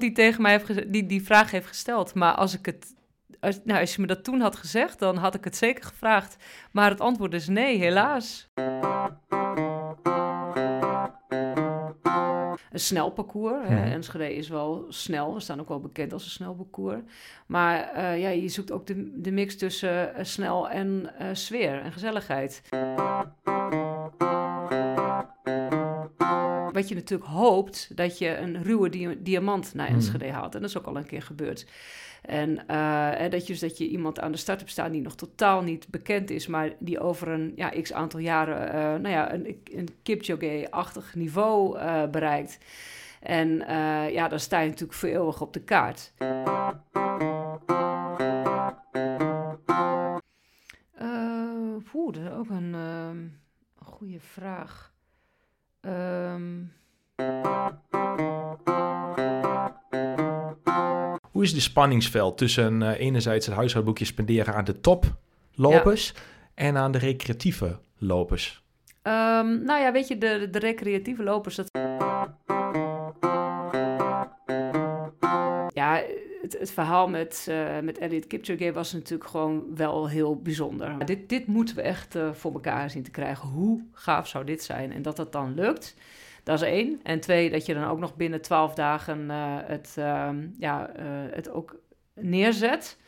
die tegen mij heeft die, die vraag heeft gesteld. Maar als ik het. Als, nou, als je me dat toen had gezegd, dan had ik het zeker gevraagd. Maar het antwoord is nee, helaas. Een snel parcours. Hè. Mhm. Enschede is wel snel. We staan ook wel bekend als een snel parcours. Maar eh, ja, je zoekt ook de, de mix tussen eh, snel en eh, sfeer en gezelligheid. Wat je natuurlijk hoopt, dat je een ruwe dia- diamant naar Hmm. Enschede haalt. En dat is ook al een keer gebeurd. En eh, dat, je, dus dat je iemand aan de start hebt staan die nog totaal niet bekend is, maar die over een ja, x aantal jaren eh, nou ja, een, een Kipchoge-achtig niveau eh, bereikt. En ja, dan sta je natuurlijk voor eeuwig op de kaart. Eh, Poeh, dat is ook een, een goede vraag. Ehm, Hoe is de spanningsveld tussen eh, enerzijds het huishoudboekje spenderen aan de toplopers en aan de recreatieve lopers? Ehm, nou ja, weet je, de, de recreatieve lopers, dat... het, het verhaal met, eh met Elliot Kipchoge was natuurlijk gewoon wel heel bijzonder. Dit, dit moeten we echt eh, voor elkaar zien te krijgen. Hoe gaaf zou dit zijn? En dat dat dan lukt, dat is één. En twee, dat je dan ook nog binnen twaalf dagen eh, het, ehm, ja, eh, het ook neerzet.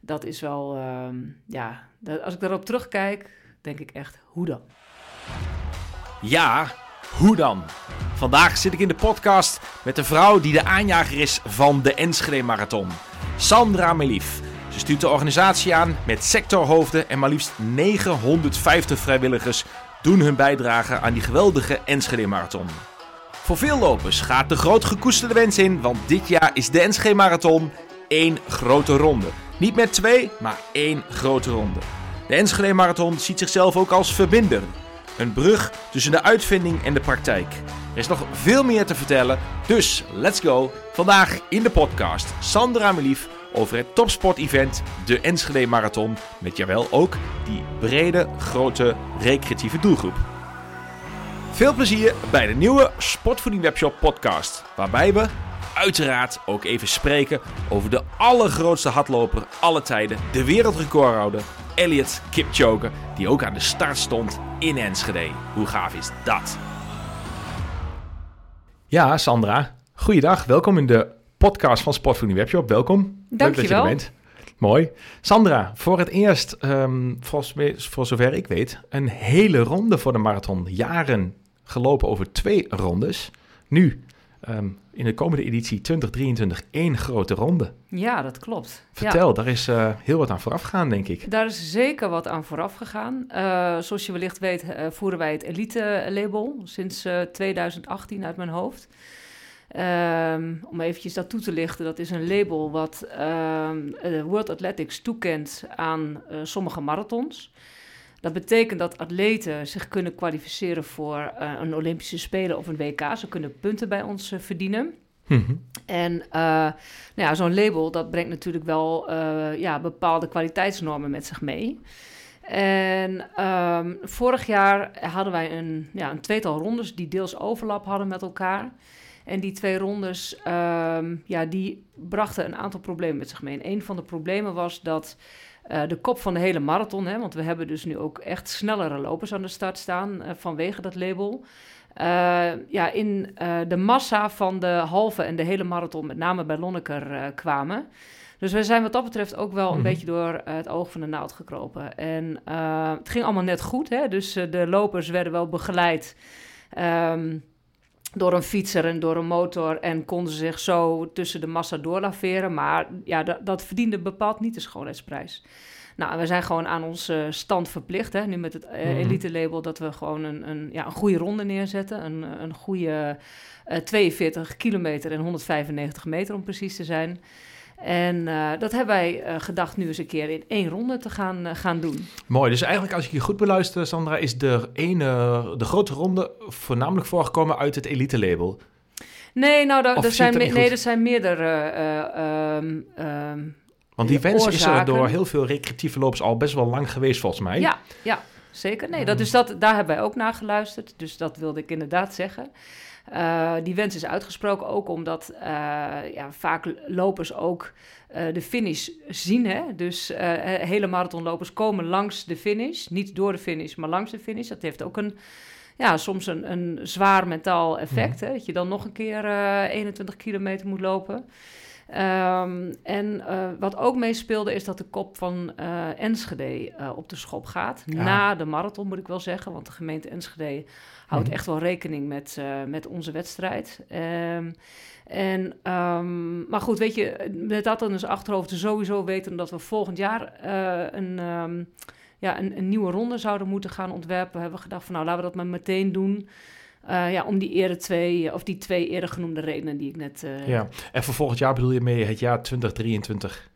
Dat is wel, ehm, ja, dat, als ik daarop terugkijk, denk ik echt, hoe dan? Ja, hoe dan? Vandaag zit ik in de podcast met de vrouw die de aanjager is van de Enschede Marathon. Sandra Melief. Ze stuurt de organisatie aan met sectorhoofden en maar liefst 950 vrijwilligers doen hun bijdrage aan die geweldige Enschede Marathon. Voor veel lopers gaat de groot gekoesterde wens in, want dit jaar is de Enschede Marathon één grote ronde. Niet met twee, maar één grote ronde. De Enschede Marathon ziet zichzelf ook als verbinder. Een brug tussen de uitvinding en de praktijk. Is nog veel meer te vertellen, dus let's go. Vandaag in de podcast Sandra Melief over het topsport-event, de Enschede Marathon. Met jawel ook die brede, grote, recreatieve doelgroep. Veel plezier bij de nieuwe Sportvoeding Webshop podcast. Waarbij we uiteraard ook even spreken over de allergrootste hardloper alle tijden. De wereldrecordhouder Elliot Kipchoge. Die ook aan de start stond in Enschede. Hoe gaaf is dat? Ja, Sandra. Goeiedag. Welkom in de podcast van Sportvoeding Webshop. Welkom. Leuk dat je er bent. Mooi. Sandra, voor het eerst, volgens mij, voor zover ik weet, een hele ronde voor de marathon. Jaren gelopen over twee rondes. Nu, ehm, in de komende editie 2023, één grote ronde. Ja, dat klopt. Ja. Vertel, daar is eh, heel wat aan vooraf gegaan, denk ik. Daar is zeker wat aan vooraf gegaan. Eh, zoals je wellicht weet, eh, voeren wij het Elite-label sinds eh, 2018 uit mijn hoofd. Ehm, om eventjes dat toe te lichten, dat is een label wat ehm, eh, World Athletics toekent aan sommige marathons. Dat betekent dat atleten zich kunnen kwalificeren voor eh, een Olympische Spelen of een WK. Ze kunnen punten bij ons eh, verdienen. Mhm. En eh, nou ja, zo'n label, dat brengt natuurlijk wel ja, bepaalde kwaliteitsnormen met zich mee. En ehm, vorig jaar hadden wij een, ja, een tweetal rondes die deels overlap hadden met elkaar. En die twee rondes, ehm, ja, die brachten een aantal problemen met zich mee. En een van de problemen was dat eh, de kop van de hele marathon, hè, want we hebben dus nu ook echt snellere lopers aan de start staan eh, vanwege dat label. eh, ja, in de massa van de halve en de hele marathon, met name bij Lonneker, kwamen. Dus we zijn wat dat betreft ook wel een Mhm. beetje door het oog van de naald gekropen. En het ging allemaal net goed, hè? dus de lopers werden wel begeleid ehm, door een fietser en door een motor en konden ze zich zo tussen de massa doorlaveren. Maar ja, dat, dat verdiende bepaald niet de schoonheidsprijs. Nou, we zijn gewoon aan onze stand verplicht, hè, nu met het eh, Mhm. elite-label, dat we gewoon een, een, ja, een goede ronde neerzetten. Een, een goede eh, 42 kilometer en 195 meter om precies te zijn. En eh, dat hebben wij eh, gedacht nu eens een keer in één ronde te gaan, eh, gaan doen. Mooi, dus eigenlijk als ik je goed beluister, Sandra, is de ene, de grote ronde voornamelijk voorgekomen uit het elite label. Nee, nou, daar- er zijn, nee, er zijn meerdere eh, ehm, ehm, Want die wens is er door heel veel recreatieve lopers al best wel lang geweest, volgens mij. Ja, ja, zeker. Nee, dat, dus dat, daar hebben wij ook naar geluisterd. Dus dat wilde ik inderdaad zeggen. Uh, die wens is uitgesproken ook omdat uh, ja, vaak lopers ook uh, de finish zien. Hè? Dus hele marathonlopers komen langs de finish. Niet door de finish, maar langs de finish. Dat heeft ook een, ja, soms een, een zwaar mentaal effect. Mm. Hè? Dat je dan nog een keer 21 kilometer moet lopen. Um, en uh, wat ook meespeelde is dat de kop van uh, Enschede uh, op de schop gaat. Ja. Na de marathon moet ik wel zeggen, want de gemeente Enschede houdt mm. echt wel rekening met, met onze wedstrijd. Um, en, um, maar goed, weet je, met dat dan dus achterhoofd sowieso weten dat we volgend jaar een, ja, een, een, nieuwe ronde zouden moeten gaan ontwerpen. Hebben we gedacht van nou, laten we dat maar meteen doen. Uh, ja, om die eerder twee, of die twee eerder genoemde redenen die ik net... Uh... Ja, en voor volgend jaar bedoel je mee het jaar 2023?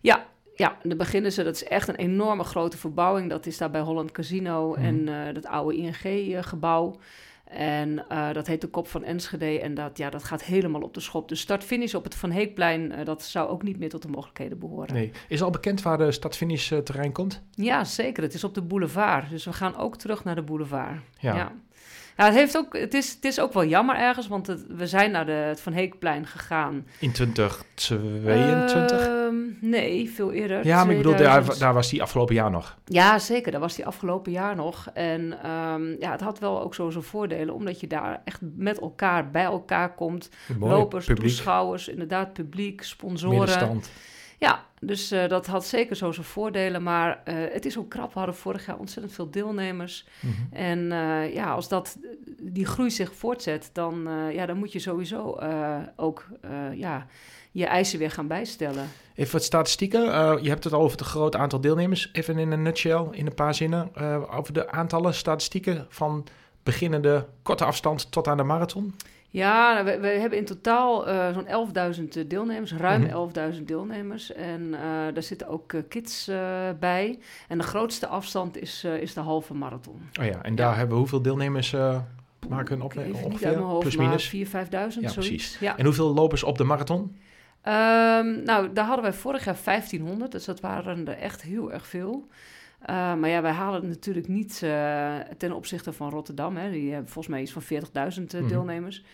Ja, ja, dan beginnen ze. Dat is echt een enorme grote verbouwing. Dat is daar bij Holland Casino mm. en uh, dat oude ING-gebouw. En uh, dat heet de Kop van Enschede. En dat, ja, dat gaat helemaal op de schop. De start-finish op het Van Heekplein, uh, dat zou ook niet meer tot de mogelijkheden behoren. Nee. Is al bekend waar de start-finish terrein komt? Ja, zeker. Het is op de boulevard. Dus we gaan ook terug naar de boulevard. ja. ja. Ja, het, heeft ook, het, is, het is ook wel jammer ergens, want het, we zijn naar de, het Van Heekplein gegaan. In 2022? Uh, ehm, nee, veel eerder. Ja, maar ik bedoel, daar, daar, was die afgelopen jaar nog. Ja, zeker. Daar was die afgelopen jaar nog. En um, ja, het had wel ook zo zijn voordelen, omdat je daar echt met elkaar bij elkaar komt. Mooi, Lopers, publiek. toeschouwers, inderdaad publiek, sponsoren. Middenstand. Ja, dus uh, dat had zeker zo zijn voordelen. Maar uh, het is ook krap. We hadden vorig jaar ontzettend veel deelnemers. Mm -hmm. En uh, ja, als dat, die groei zich voortzet, dan, ja, dan moet je sowieso ook ja, je eisen weer gaan bijstellen. Even wat statistieken. je hebt het al over het groot aantal deelnemers. Even in een nutshell, in een paar zinnen. over de aantallen statistieken van beginnende korte afstand tot aan de marathon. Ja, we, we, hebben in totaal uh, zo'n 11.000 deelnemers, ruim mm -hmm. 11.000 deelnemers. En uh, daar zitten ook uh, kids bij. En de grootste afstand is, is de halve marathon. Oh ja, en daar hebben we hoeveel deelnemers maken een opleiding ongeveer? Plus minus? 4.000, 5.000, ja, zoiets. Precies. Ja. En hoeveel lopers op de marathon? Um, nou, daar hadden wij vorig jaar 1500, dus dat waren er echt heel erg veel. Uh, maar ja, wij halen het natuurlijk niet uh, ten opzichte van Rotterdam. Hè. Die hebben volgens mij iets van 40.000 uh, mm deelnemers.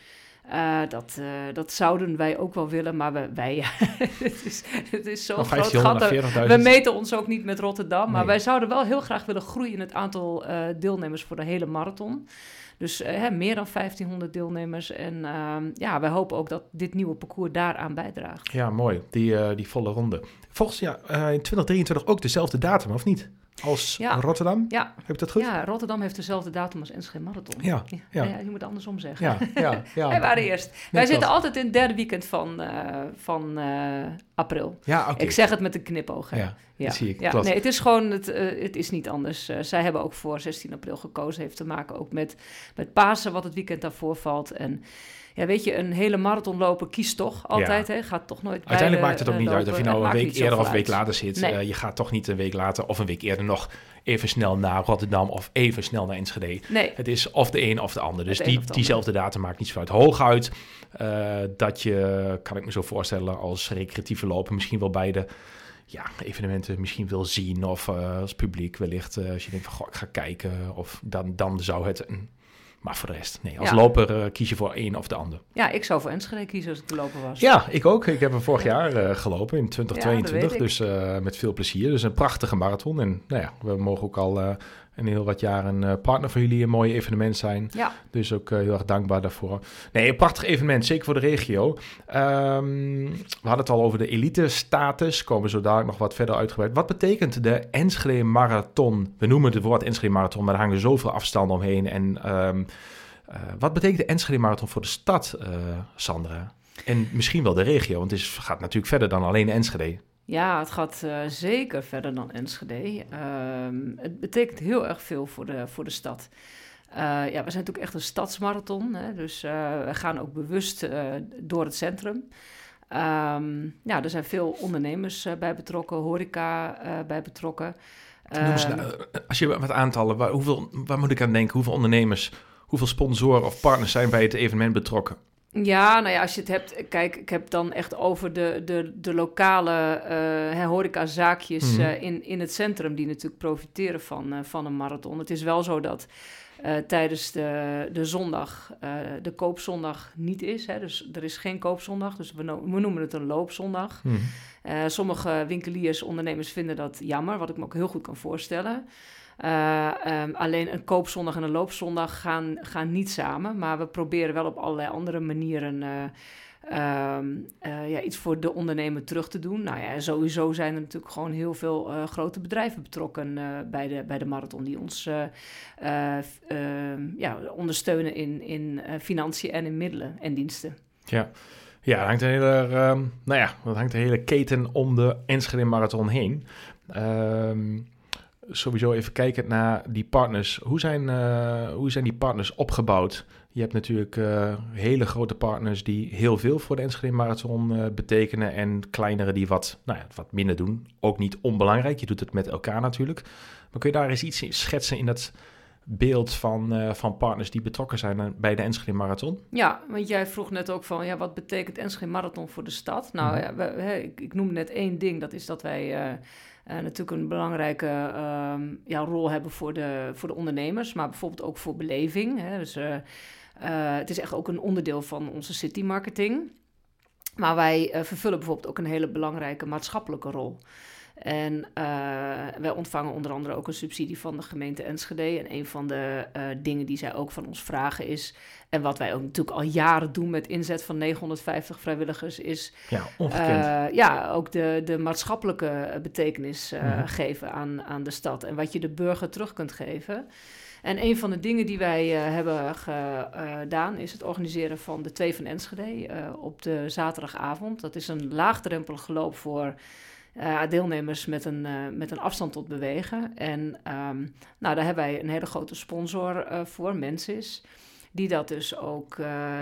Uh, dat, dat zouden wij ook wel willen, maar we, wij, het, is, het is zo groot gat. We meten ons ook niet met Rotterdam, maar wij zouden wel heel graag willen groeien in het aantal deelnemers voor de hele marathon. Dus hè, meer dan 1500 deelnemers. En ehm, ja, wij hopen ook dat dit nieuwe parcours daaraan bijdraagt. Ja, mooi. Die, die volle ronde. Volgens ja, in 2023 ook dezelfde datum, of niet? Als Rotterdam? Ja. Heb ik dat goed? Ja, Rotterdam heeft dezelfde datum als Enschede Marathon. Ja, ja. ja. je moet andersom zeggen. Ja, ja, ja. Wij waren eerst. Wij zitten altijd in het derde weekend van, uh, van uh, april. Ja, oké. Ik zeg het met een knipoog. Hè. Ja, ja. dat zie ik. Ja, nee, het is gewoon, het, uh, het is niet anders. zij hebben ook voor 16 april gekozen. Heeft te maken ook met, met Pasen, wat het weekend daarvoor valt. En ja, weet je, een hele marathon lopen kiest toch altijd. Hè? Gaat toch nooit. Uiteindelijk maakt het ook niet uit of je nou een week eerder of een week later zit. Nee. Uh, je gaat toch niet een week later of een week eerder nog even snel naar Rotterdam of even snel naar Enschede. Nee. Het is of de een of de ander. Dus die, diezelfde datum maakt niet zo uit. Hooguit uh, dat je, kan ik me zo voorstellen, als recreatieve loper misschien wel beide ja, evenementen misschien wil zien. Of uh, als publiek wellicht, uh, als je denkt van, goh, ik ga kijken. Of dan, dan zou het een maar voor de rest, nee. Als loper uh, kies je voor één of de ander. Ja, ik zou voor Enschede kiezen als ik de loper was. Ja, ik ook. Ik heb hem vorig jaar uh, gelopen in 2022. Ja, dus uh, met veel plezier. Dus een prachtige marathon. En nou ja, we mogen ook al en heel wat jaren een partner voor jullie, een mooi evenement zijn. Ja. Dus ook heel erg dankbaar daarvoor. Nee, een prachtig evenement, zeker voor de regio. Um, we hadden het al over de elite-status, komen zo daar nog wat verder uitgebreid. Wat betekent de Enschede Marathon? We noemen het woord Enschede Marathon, maar er hangen zoveel afstanden omheen. En um, uh, wat betekent de Enschede Marathon voor de stad, uh, Sandra? En misschien wel de regio, want het is, gaat natuurlijk verder dan alleen Enschede. Ja, het gaat uh, zeker verder dan Enschede. Um, het betekent heel erg veel voor de, voor de stad. Uh, ja, we zijn natuurlijk echt een stadsmarathon. Hè, dus uh, we gaan ook bewust door het centrum. Um, ja, er zijn veel ondernemers bij betrokken, horeca bij betrokken. Nou, als je wat aantallen, waar, hoeveel, waar moet ik aan denken? Hoeveel ondernemers, hoeveel sponsoren of partners zijn bij het evenement betrokken? Ja, nou ja, als je het hebt... Kijk, ik heb dan echt over de, de, de lokale uh, horecazaakjes mm. uh, in, in het centrum... die natuurlijk profiteren van, uh, van een marathon. Het is wel zo dat eh, tijdens de, de zondag, de koopzondag niet is. Hè. Dus er is geen koopzondag, dus we, we noemen het een loopzondag. Mhm. Sommige winkeliers, ondernemers vinden dat jammer, wat ik me ook heel goed kan voorstellen. Uh, um, alleen een koopzondag en een loopzondag gaan, gaan niet samen. Maar we proberen wel op allerlei andere manieren uh, um, ja, iets voor de ondernemer terug te doen. Nou ja, sowieso zijn er natuurlijk gewoon heel veel grote bedrijven betrokken bij, de, bij de marathon. Die ons ehm, ja, ondersteunen in, in financiën en in middelen en diensten. Ja. Ja, hangt een hele, nou ja, dat hangt een hele keten om de Enschede Marathon heen. Uh, sowieso even kijken naar die partners. Hoe zijn, uh, hoe zijn die partners opgebouwd? Je hebt natuurlijk uh, hele grote partners die heel veel voor de Enschede Marathon uh, betekenen. En kleinere die wat, nou ja, wat minder doen. Ook niet onbelangrijk. Je doet het met elkaar natuurlijk. Maar kun je daar eens iets schetsen in dat beeld van, uh, van partners die betrokken zijn bij de Enschede Marathon? Ja, want jij vroeg net ook van, ja, wat betekent Enschede Marathon voor de stad? Nou, mm-hmm. ja, we, ik, ik noemde net één ding, dat is dat wij uh, natuurlijk een belangrijke um, ja, rol hebben voor de, voor de ondernemers, maar bijvoorbeeld ook voor beleving. Hè. Dus het is echt ook een onderdeel van onze city marketing. Maar wij vervullen bijvoorbeeld ook een hele belangrijke maatschappelijke rol. En uh, wij ontvangen onder andere ook een subsidie van de gemeente Enschede. En een van de uh, dingen die zij ook van ons vragen is, en wat wij ook natuurlijk al jaren doen met inzet van 950 vrijwilligers, is ja, uh, ja, ook de, de maatschappelijke betekenis mm-hmm. geven aan, aan de stad. En wat je de burger terug kunt geven. En een van de dingen die wij hebben gedaan is het organiseren van de Twee van Enschede op de zaterdagavond. Dat is een laagdrempelig loop voor uh, deelnemers met een, uh, met een afstand tot bewegen. En um, nou, daar hebben wij een hele grote sponsor uh, voor, Mensis, die dat dus ook,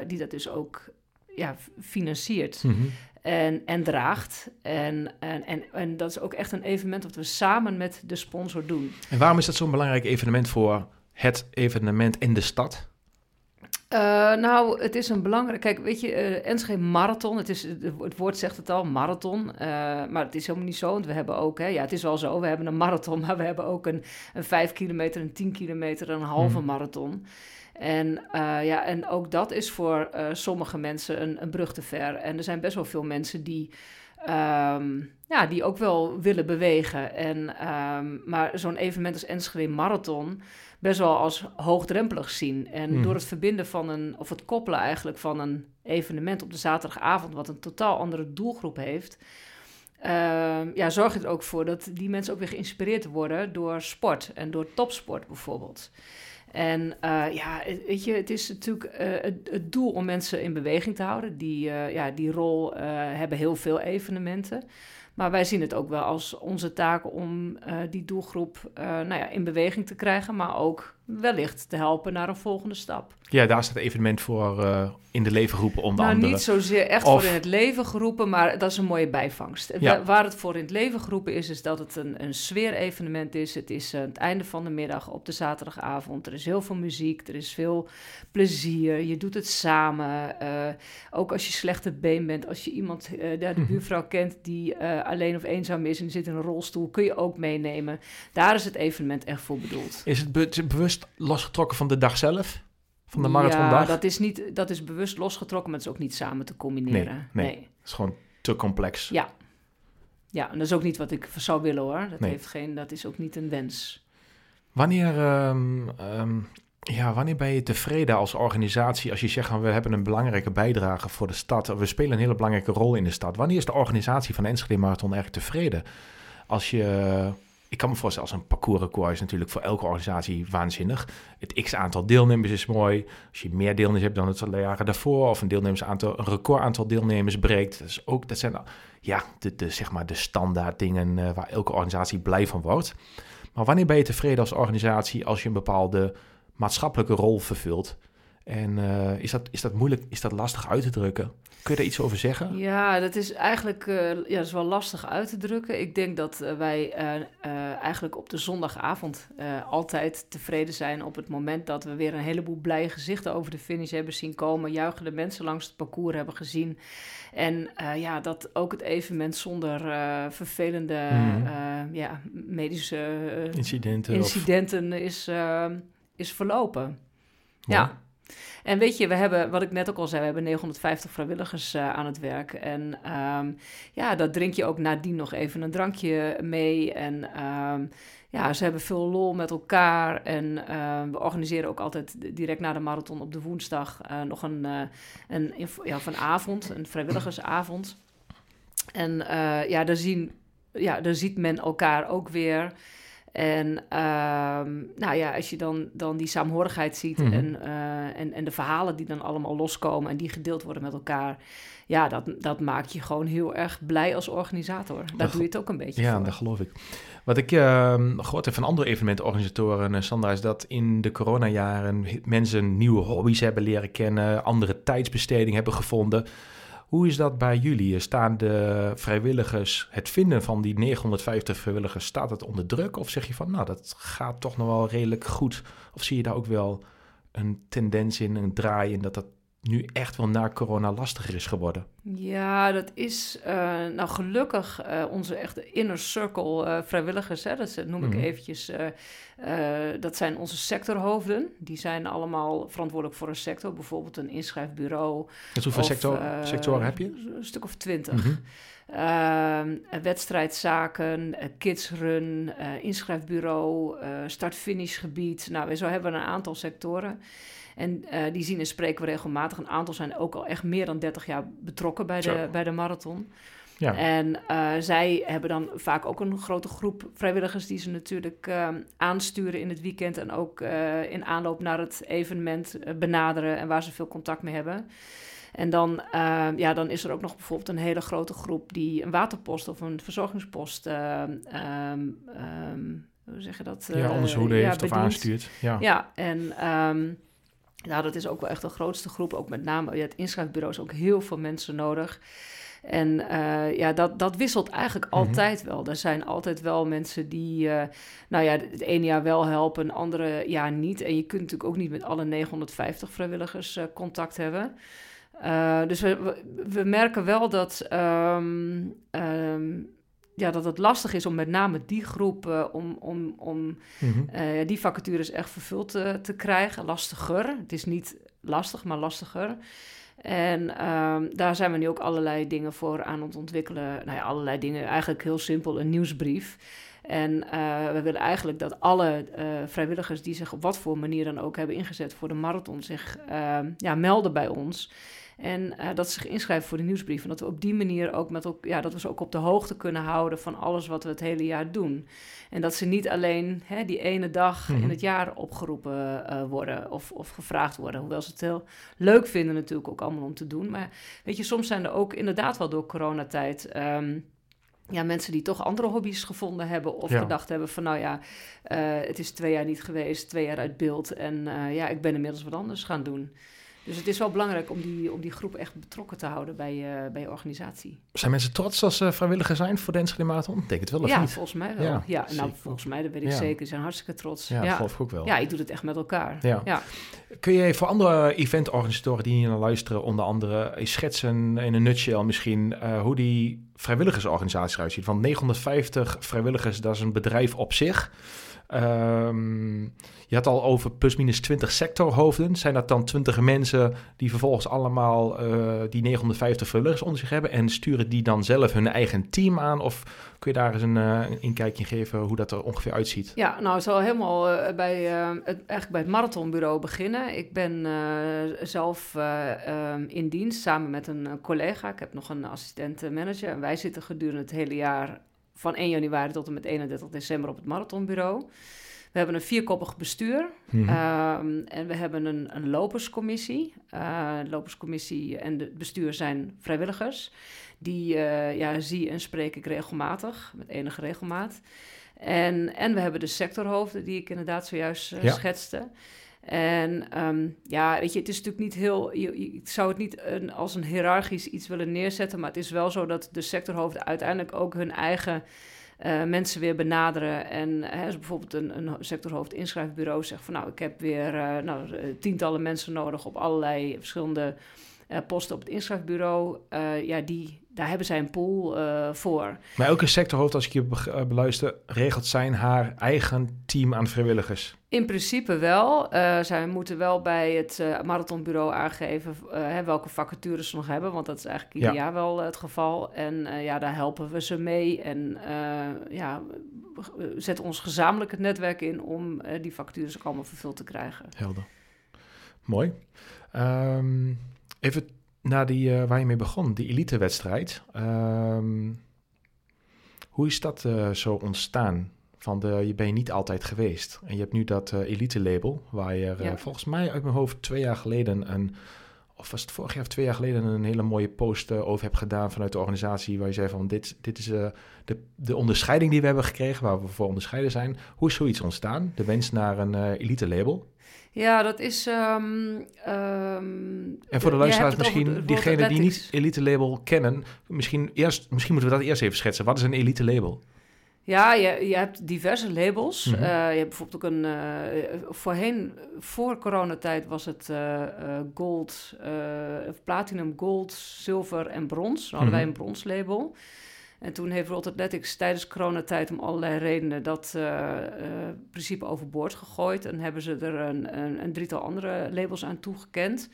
die dat dus ook ja, financiert. Mm -hmm. En, en draagt. En, en, en, en dat is ook echt een evenement dat we samen met de sponsor doen. En waarom is dat zo'n belangrijk evenement voor het evenement in de stad? Uh, nou, het is een belangrijk. Kijk, weet je, uh, Enschede Marathon. Het, is, het woord zegt het al, marathon. Uh, maar het is helemaal niet zo. Want we hebben ook, hè, ja, het is wel zo. We hebben een marathon, maar we hebben ook een, een 5 kilometer, een 10 kilometer, een halve hmm. marathon. En, ja, en ook dat is voor sommige mensen een, een brug te ver. En er zijn best wel veel mensen die. Um, ja, die ook wel willen bewegen. En, um, maar zo'n evenement als Enschede Marathon best wel als hoogdrempelig zien. En mm. door het verbinden van een, of het koppelen eigenlijk van een evenement op de zaterdagavond, wat een totaal andere doelgroep heeft, uh, ja, zorg je er ook voor dat die mensen ook weer geïnspireerd worden door sport en door topsport bijvoorbeeld. En uh, ja, weet je, het is natuurlijk uh, het, het, doel om mensen in beweging te houden. Die, uh, ja, die rol hebben heel veel evenementen. Maar wij zien het ook wel als onze taak om uh, die doelgroep uh, nou ja, in beweging te krijgen, maar ook wellicht te helpen naar een volgende stap. Ja, daar staat het evenement voor uh, in de leven geroepen onder nou, andere. niet zozeer echt of... voor in het leven geroepen, maar dat is een mooie bijvangst. Ja. Waar het voor in het leven geroepen is, is dat het een, een sfeer-evenement is. Het is uh, het einde van de middag op de zaterdagavond. Er is heel veel muziek, er is veel plezier. Je doet het samen. Uh, ook als je slechte been bent, als je iemand, de buurvrouw kent die alleen of eenzaam is en zit in een rolstoel, kun je ook meenemen. Daar is het evenement echt voor bedoeld. Is het be bewust losgetrokken van de dag zelf? Van de marathondag? Ja, dat is, niet, dat is bewust losgetrokken, maar het is ook niet samen te combineren. Nee, nee. nee. het is gewoon te complex. Ja. Ja, en dat is ook niet wat ik zou willen hoor. Dat, nee. heeft geen, dat is ook niet een wens. Wanneer, um, um, ja, wanneer ben je tevreden als organisatie als je zegt we hebben een belangrijke bijdrage voor de stad, we spelen een hele belangrijke rol in de stad. Wanneer is de organisatie van de Enschede Marathon erg tevreden? Als je ik kan me voorstellen, als een parcoursrecord is natuurlijk voor elke organisatie waanzinnig. Het x-aantal deelnemers is mooi. Als je meer deelnemers hebt dan het jaren daarvoor, of een deelnemersaantal, een recordaantal deelnemers breekt. Dat, is ook, dat zijn ja, de, de, zeg maar de standaard dingen uh, waar elke organisatie blij van wordt. Maar wanneer ben je tevreden als organisatie als je een bepaalde maatschappelijke rol vervult? En uh, is, dat, is dat moeilijk, is dat lastig uit te drukken? Kun je daar iets over zeggen? Ja, dat is eigenlijk uh, ja, dat is wel lastig uit te drukken. Ik denk dat uh, wij eigenlijk op de zondagavond altijd tevreden zijn op het moment dat we weer een heleboel blije gezichten over de finish hebben zien komen. Juichende mensen langs het parcours hebben gezien. En ja, dat ook het evenement zonder vervelende mm. ja, medische incidenten, incidenten is is verlopen. Ja. En weet je, we hebben, wat ik net ook al zei, we hebben 950 vrijwilligers uh, aan het werk. En um, ja, dat drink je ook nadien nog even een drankje mee. En um, ja, ze hebben veel lol met elkaar. En uh, we organiseren ook altijd direct na de marathon op de woensdag uh, nog een, uh, een, ja, van avond, een vrijwilligersavond. En ja, daar, zien, ja, daar ziet men elkaar ook weer. En uh, nou ja, als je dan, dan die saamhorigheid ziet mm -hmm. en, uh, en, en de verhalen die dan allemaal loskomen en die gedeeld worden met elkaar, ja, dat, dat maakt je gewoon heel erg blij als organisator. Daar doe je het ook een beetje ja, voor. dat geloof ik. Wat ik uh, gehoord heb van andere evenementorganisatoren, uh, Sandra, is dat in de coronajaren mensen nieuwe hobby's hebben leren kennen, andere tijdsbesteding hebben gevonden. Hoe is dat bij jullie? Staan de vrijwilligers, het vinden van die 950 vrijwilligers, staat het onder druk? Of zeg je van, nou, dat gaat toch nog wel redelijk goed? Of zie je daar ook wel een tendens in, een draai in, dat dat nu echt wel na corona lastiger is geworden? Ja, dat is uh, nou gelukkig uh, onze echte inner circle uh, vrijwilligers. Hè, dat noem ik mm. eventjes. dat zijn onze sectorhoofden. Die zijn allemaal verantwoordelijk voor een sector. Bijvoorbeeld een inschrijfbureau. Dus hoeveel of, sector, sectoren heb je? Een stuk of twintig. Mm -hmm. wedstrijdzaken, kidsrun, inschrijfbureau, start-finish gebied. Nou, zo hebben we een aantal sectoren. En uh, die zien en spreken we regelmatig. Een aantal zijn ook al echt meer dan 30 jaar betrokken bij de, bij de marathon. Ja. En uh, zij hebben dan vaak ook een grote groep vrijwilligers die ze natuurlijk uh, aansturen in het weekend en ook in aanloop naar het evenement benaderen en waar ze veel contact mee hebben. En dan, ja, dan is er ook nog bijvoorbeeld een hele grote groep die een waterpost of een verzorgingspost, um, um, hoe zeg je dat? ja, onderzoeken heeft ja, of aanstuurt. Ja, ja en um, nou, dat is ook wel echt de grootste groep. Ook met name ja, het inschrijfbureau is ook heel veel mensen nodig. En uh, ja, dat, dat wisselt eigenlijk mm -hmm. altijd wel. Er zijn altijd wel mensen die, uh, nou ja, het ene jaar wel helpen, het andere jaar niet. En je kunt natuurlijk ook niet met alle 950 vrijwilligers uh, contact hebben. dus we, merken wel dat um, um, ja, dat het lastig is om met name die groep, uh, om, om, om uh, die vacatures echt vervuld te, te, krijgen. Lastiger. Het is niet lastig, maar lastiger. En um, daar zijn we nu ook allerlei dingen voor aan het ontwikkelen. Nou ja, allerlei dingen. Eigenlijk heel simpel, een nieuwsbrief. En uh, we willen eigenlijk dat alle vrijwilligers die zich op wat voor manier dan ook hebben ingezet voor de marathon zich ehm, ja, melden bij ons. En uh, dat ze zich inschrijven voor de nieuwsbrief. En dat we op die manier ook met ook, ja, dat we ze ook op de hoogte kunnen houden van alles wat we het hele jaar doen. En dat ze niet alleen hè, die ene dag in mhm. het jaar opgeroepen uh, worden of, of gevraagd worden. Hoewel ze het heel leuk vinden natuurlijk ook allemaal om te doen. Maar weet je, soms zijn er ook inderdaad wel door coronatijd... Um, ja, mensen die toch andere hobby's gevonden hebben of ja. gedacht hebben van nou ja, uh, het is twee jaar niet geweest, twee jaar uit beeld en uh, ja, ik ben inmiddels wat anders gaan doen. Dus het is wel belangrijk om die, om die groep echt betrokken te houden bij, uh, bij je organisatie. Zijn mensen trots als ze vrijwilliger zijn voor de Enschede Marathon? Ik denk het wel of ja, niet? volgens mij wel. Ja, ja nou, volgens mij, dat weet ik ja. zeker. Ze zijn hartstikke trots. Ja, ja. geloof ik ook wel. Ja, ik doe het echt met elkaar. Ja. Kun je voor andere eventorganisatoren die hier naar luisteren, onder andere, schetsen in een nutshell misschien uh, hoe die vrijwilligersorganisatie eruit ziet? Van 950 vrijwilligers, dat is een bedrijf op zich. Um, je had al over plusminus 20 sectorhoofden. Zijn dat dan 20 mensen die vervolgens allemaal uh, die 950 vrijwilligers onder zich hebben en sturen die dan zelf hun eigen team aan? Of kun je daar eens een, een inkijkje geven hoe dat er ongeveer uitziet? Ja, nou, ik zal helemaal uh, bij, het, eigenlijk bij het marathonbureau beginnen. Ik ben zelf um, in dienst samen met een collega. Ik heb nog een assistent manager en wij zitten gedurende het hele jaar van 1 januari tot en met 31 december op het marathonbureau. We hebben een vierkoppig bestuur mm -hmm. um, en we hebben een, een loperscommissie. Uh, de loperscommissie en het bestuur zijn vrijwilligers. Die uh, ja, zie en spreek ik regelmatig, met enige regelmaat. En, en we hebben de sectorhoofden, die ik inderdaad zojuist uh, ja. schetste. En um, ja, weet je, het is natuurlijk niet heel. Ik zou het niet een, als een hiërarchisch iets willen neerzetten, maar het is wel zo dat de sectorhoofden uiteindelijk ook hun eigen uh, mensen weer benaderen. En hè, als bijvoorbeeld een, een sectorhoofd inschrijfbureau zegt van nou, ik heb weer uh, nou, tientallen mensen nodig op allerlei verschillende posten op het inschrijfbureau. ja, die, daar hebben zij een pool voor. Maar elke sectorhoofd, als ik je eh, beluister, regelt zijn haar eigen team aan vrijwilligers? In principe wel. Uh, zij moeten wel bij het uh, marathonbureau aangeven welke vacatures ze nog hebben. Want dat is eigenlijk ieder jaar wel het geval. En ja, daar helpen we ze mee. En ja, we zetten ons gezamenlijk het netwerk in om die vacatures ook allemaal vervuld te krijgen. Helder. Mooi. Um, even naar die, waar je mee begon, die elitewedstrijd. Um, hoe is dat zo ontstaan? Van de, je bent niet altijd geweest. En je hebt nu dat uh, elite label, waar je er volgens mij uit mijn hoofd twee jaar geleden een, of was het vorig jaar of twee jaar geleden, een hele mooie post over hebt gedaan vanuit de organisatie, waar je zei van dit, dit is de, de onderscheiding die we hebben gekregen, waar we voor onderscheiden zijn. Hoe is zoiets ontstaan? De wens naar een elite label? Ja, dat is. Um, en voor de luisteraars misschien, diegenen die niet elite label kennen, misschien, eerst, misschien moeten we dat eerst even schetsen. Wat is een elite label? Ja, je, je hebt diverse labels. Mm je hebt bijvoorbeeld ook een. Uh, voorheen, voor coronatijd, was het uh, gold, platinum, gold, zilver en brons. Dan hadden wij mhm. een bronslabel. En toen heeft World Athletics tijdens coronatijd om allerlei redenen dat principe overboord gegooid. En hebben ze er een, een, een drietal andere labels aan toegekend.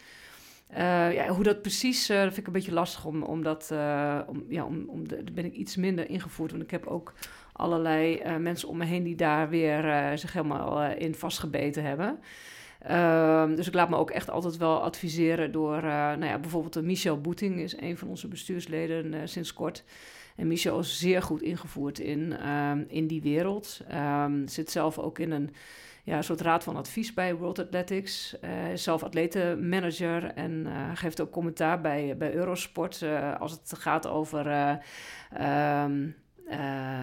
Uh, ja, hoe dat precies, uh, vind ik een beetje lastig om, om dat, uh, om, ja, om, om de, daar ben ik iets minder ingevoerd. Want ik heb ook allerlei mensen om me heen die daar weer zich helemaal in vastgebeten hebben. Ehm, dus ik laat me ook echt altijd wel adviseren door, nou ja, bijvoorbeeld Michel Boeting is een van onze bestuursleden sinds kort. En Michel is zeer goed ingevoerd in, um, in die wereld. Um, zit zelf ook in een ja, soort raad van advies bij World Athletics. Is zelf atletenmanager en geeft ook commentaar bij, bij Eurosport als het gaat over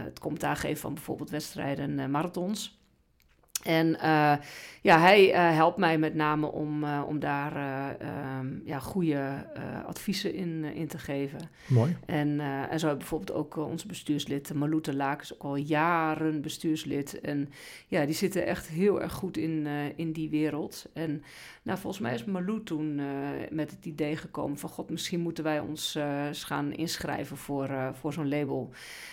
het commentaar geven van bijvoorbeeld wedstrijden en marathons. En uh, ja, hij uh, helpt mij met name om, uh, om daar um, ja, goede adviezen in, in te geven. Mooi. En, en zo hebben bijvoorbeeld ook onze bestuurslid Maloute Laak, is ook al jaren bestuurslid. En ja, die zitten echt heel erg goed in, in die wereld. En nou, volgens mij is Malou toen met het idee gekomen van... God, misschien moeten wij ons eens gaan inschrijven voor, voor zo'n label.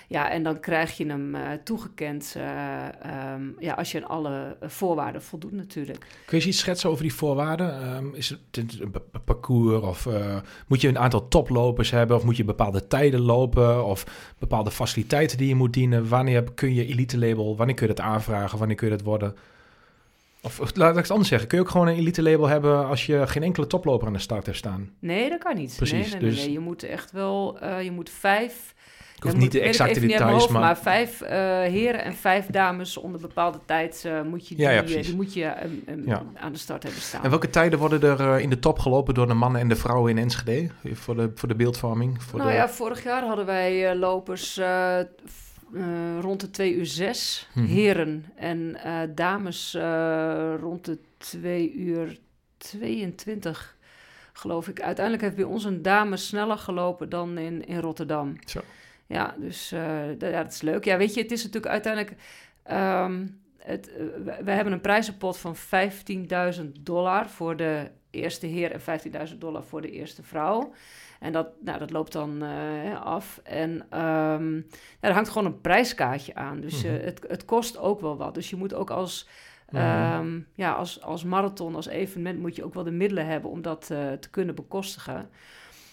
Ja, en dan krijg je hem toegekend um, ja, als je in alle voorwaarden voldoet natuurlijk. Kun je iets schetsen over die voorwaarden? Um, is het een parcours of uh, moet je een aantal toplopers hebben of moet je bepaalde tijden lopen of bepaalde faciliteiten die je moet dienen? Wanneer kun je elite label, wanneer kun je dat aanvragen, wanneer kun je dat worden? Of, of laat ik het anders zeggen, kun je ook gewoon een elite label hebben als je geen enkele toploper aan de start hebt staan? Nee, dat kan niet. Precies. Nee, nee, nee, nee. Je moet echt wel, uh, je moet vijf ik hoef niet de exacte details, maar... maar... vijf uh, heren en vijf dames onder bepaalde tijd uh, moet je die, ja, ja, die moet je um, um, ja. aan de start hebben staan. En welke tijden worden er uh, in de top gelopen door de mannen en de vrouwen in Enschede voor de, voor de beeldvorming? Voor nou de... ja, vorig jaar hadden wij lopers rond de 2 uur 6 mm -hmm. heren en dames rond de 2 uur 22 geloof ik. Uiteindelijk heeft bij ons een dame sneller gelopen dan in, in Rotterdam. Zo. Ja, dus uh, dat, ja, dat is leuk. Ja, weet je, het is natuurlijk uiteindelijk... Um, het, uh, we, hebben een prijzenpot van 15.000 dollar voor de eerste heer en 15.000 dollar voor de eerste vrouw. En dat, nou, dat loopt dan uh, af. En um, ja, er hangt gewoon een prijskaartje aan. Dus mm -hmm. het, het kost ook wel wat. Dus je moet ook als, -hmm. um, ja, als, als marathon, als evenement, moet je ook wel de middelen hebben om dat te kunnen bekostigen.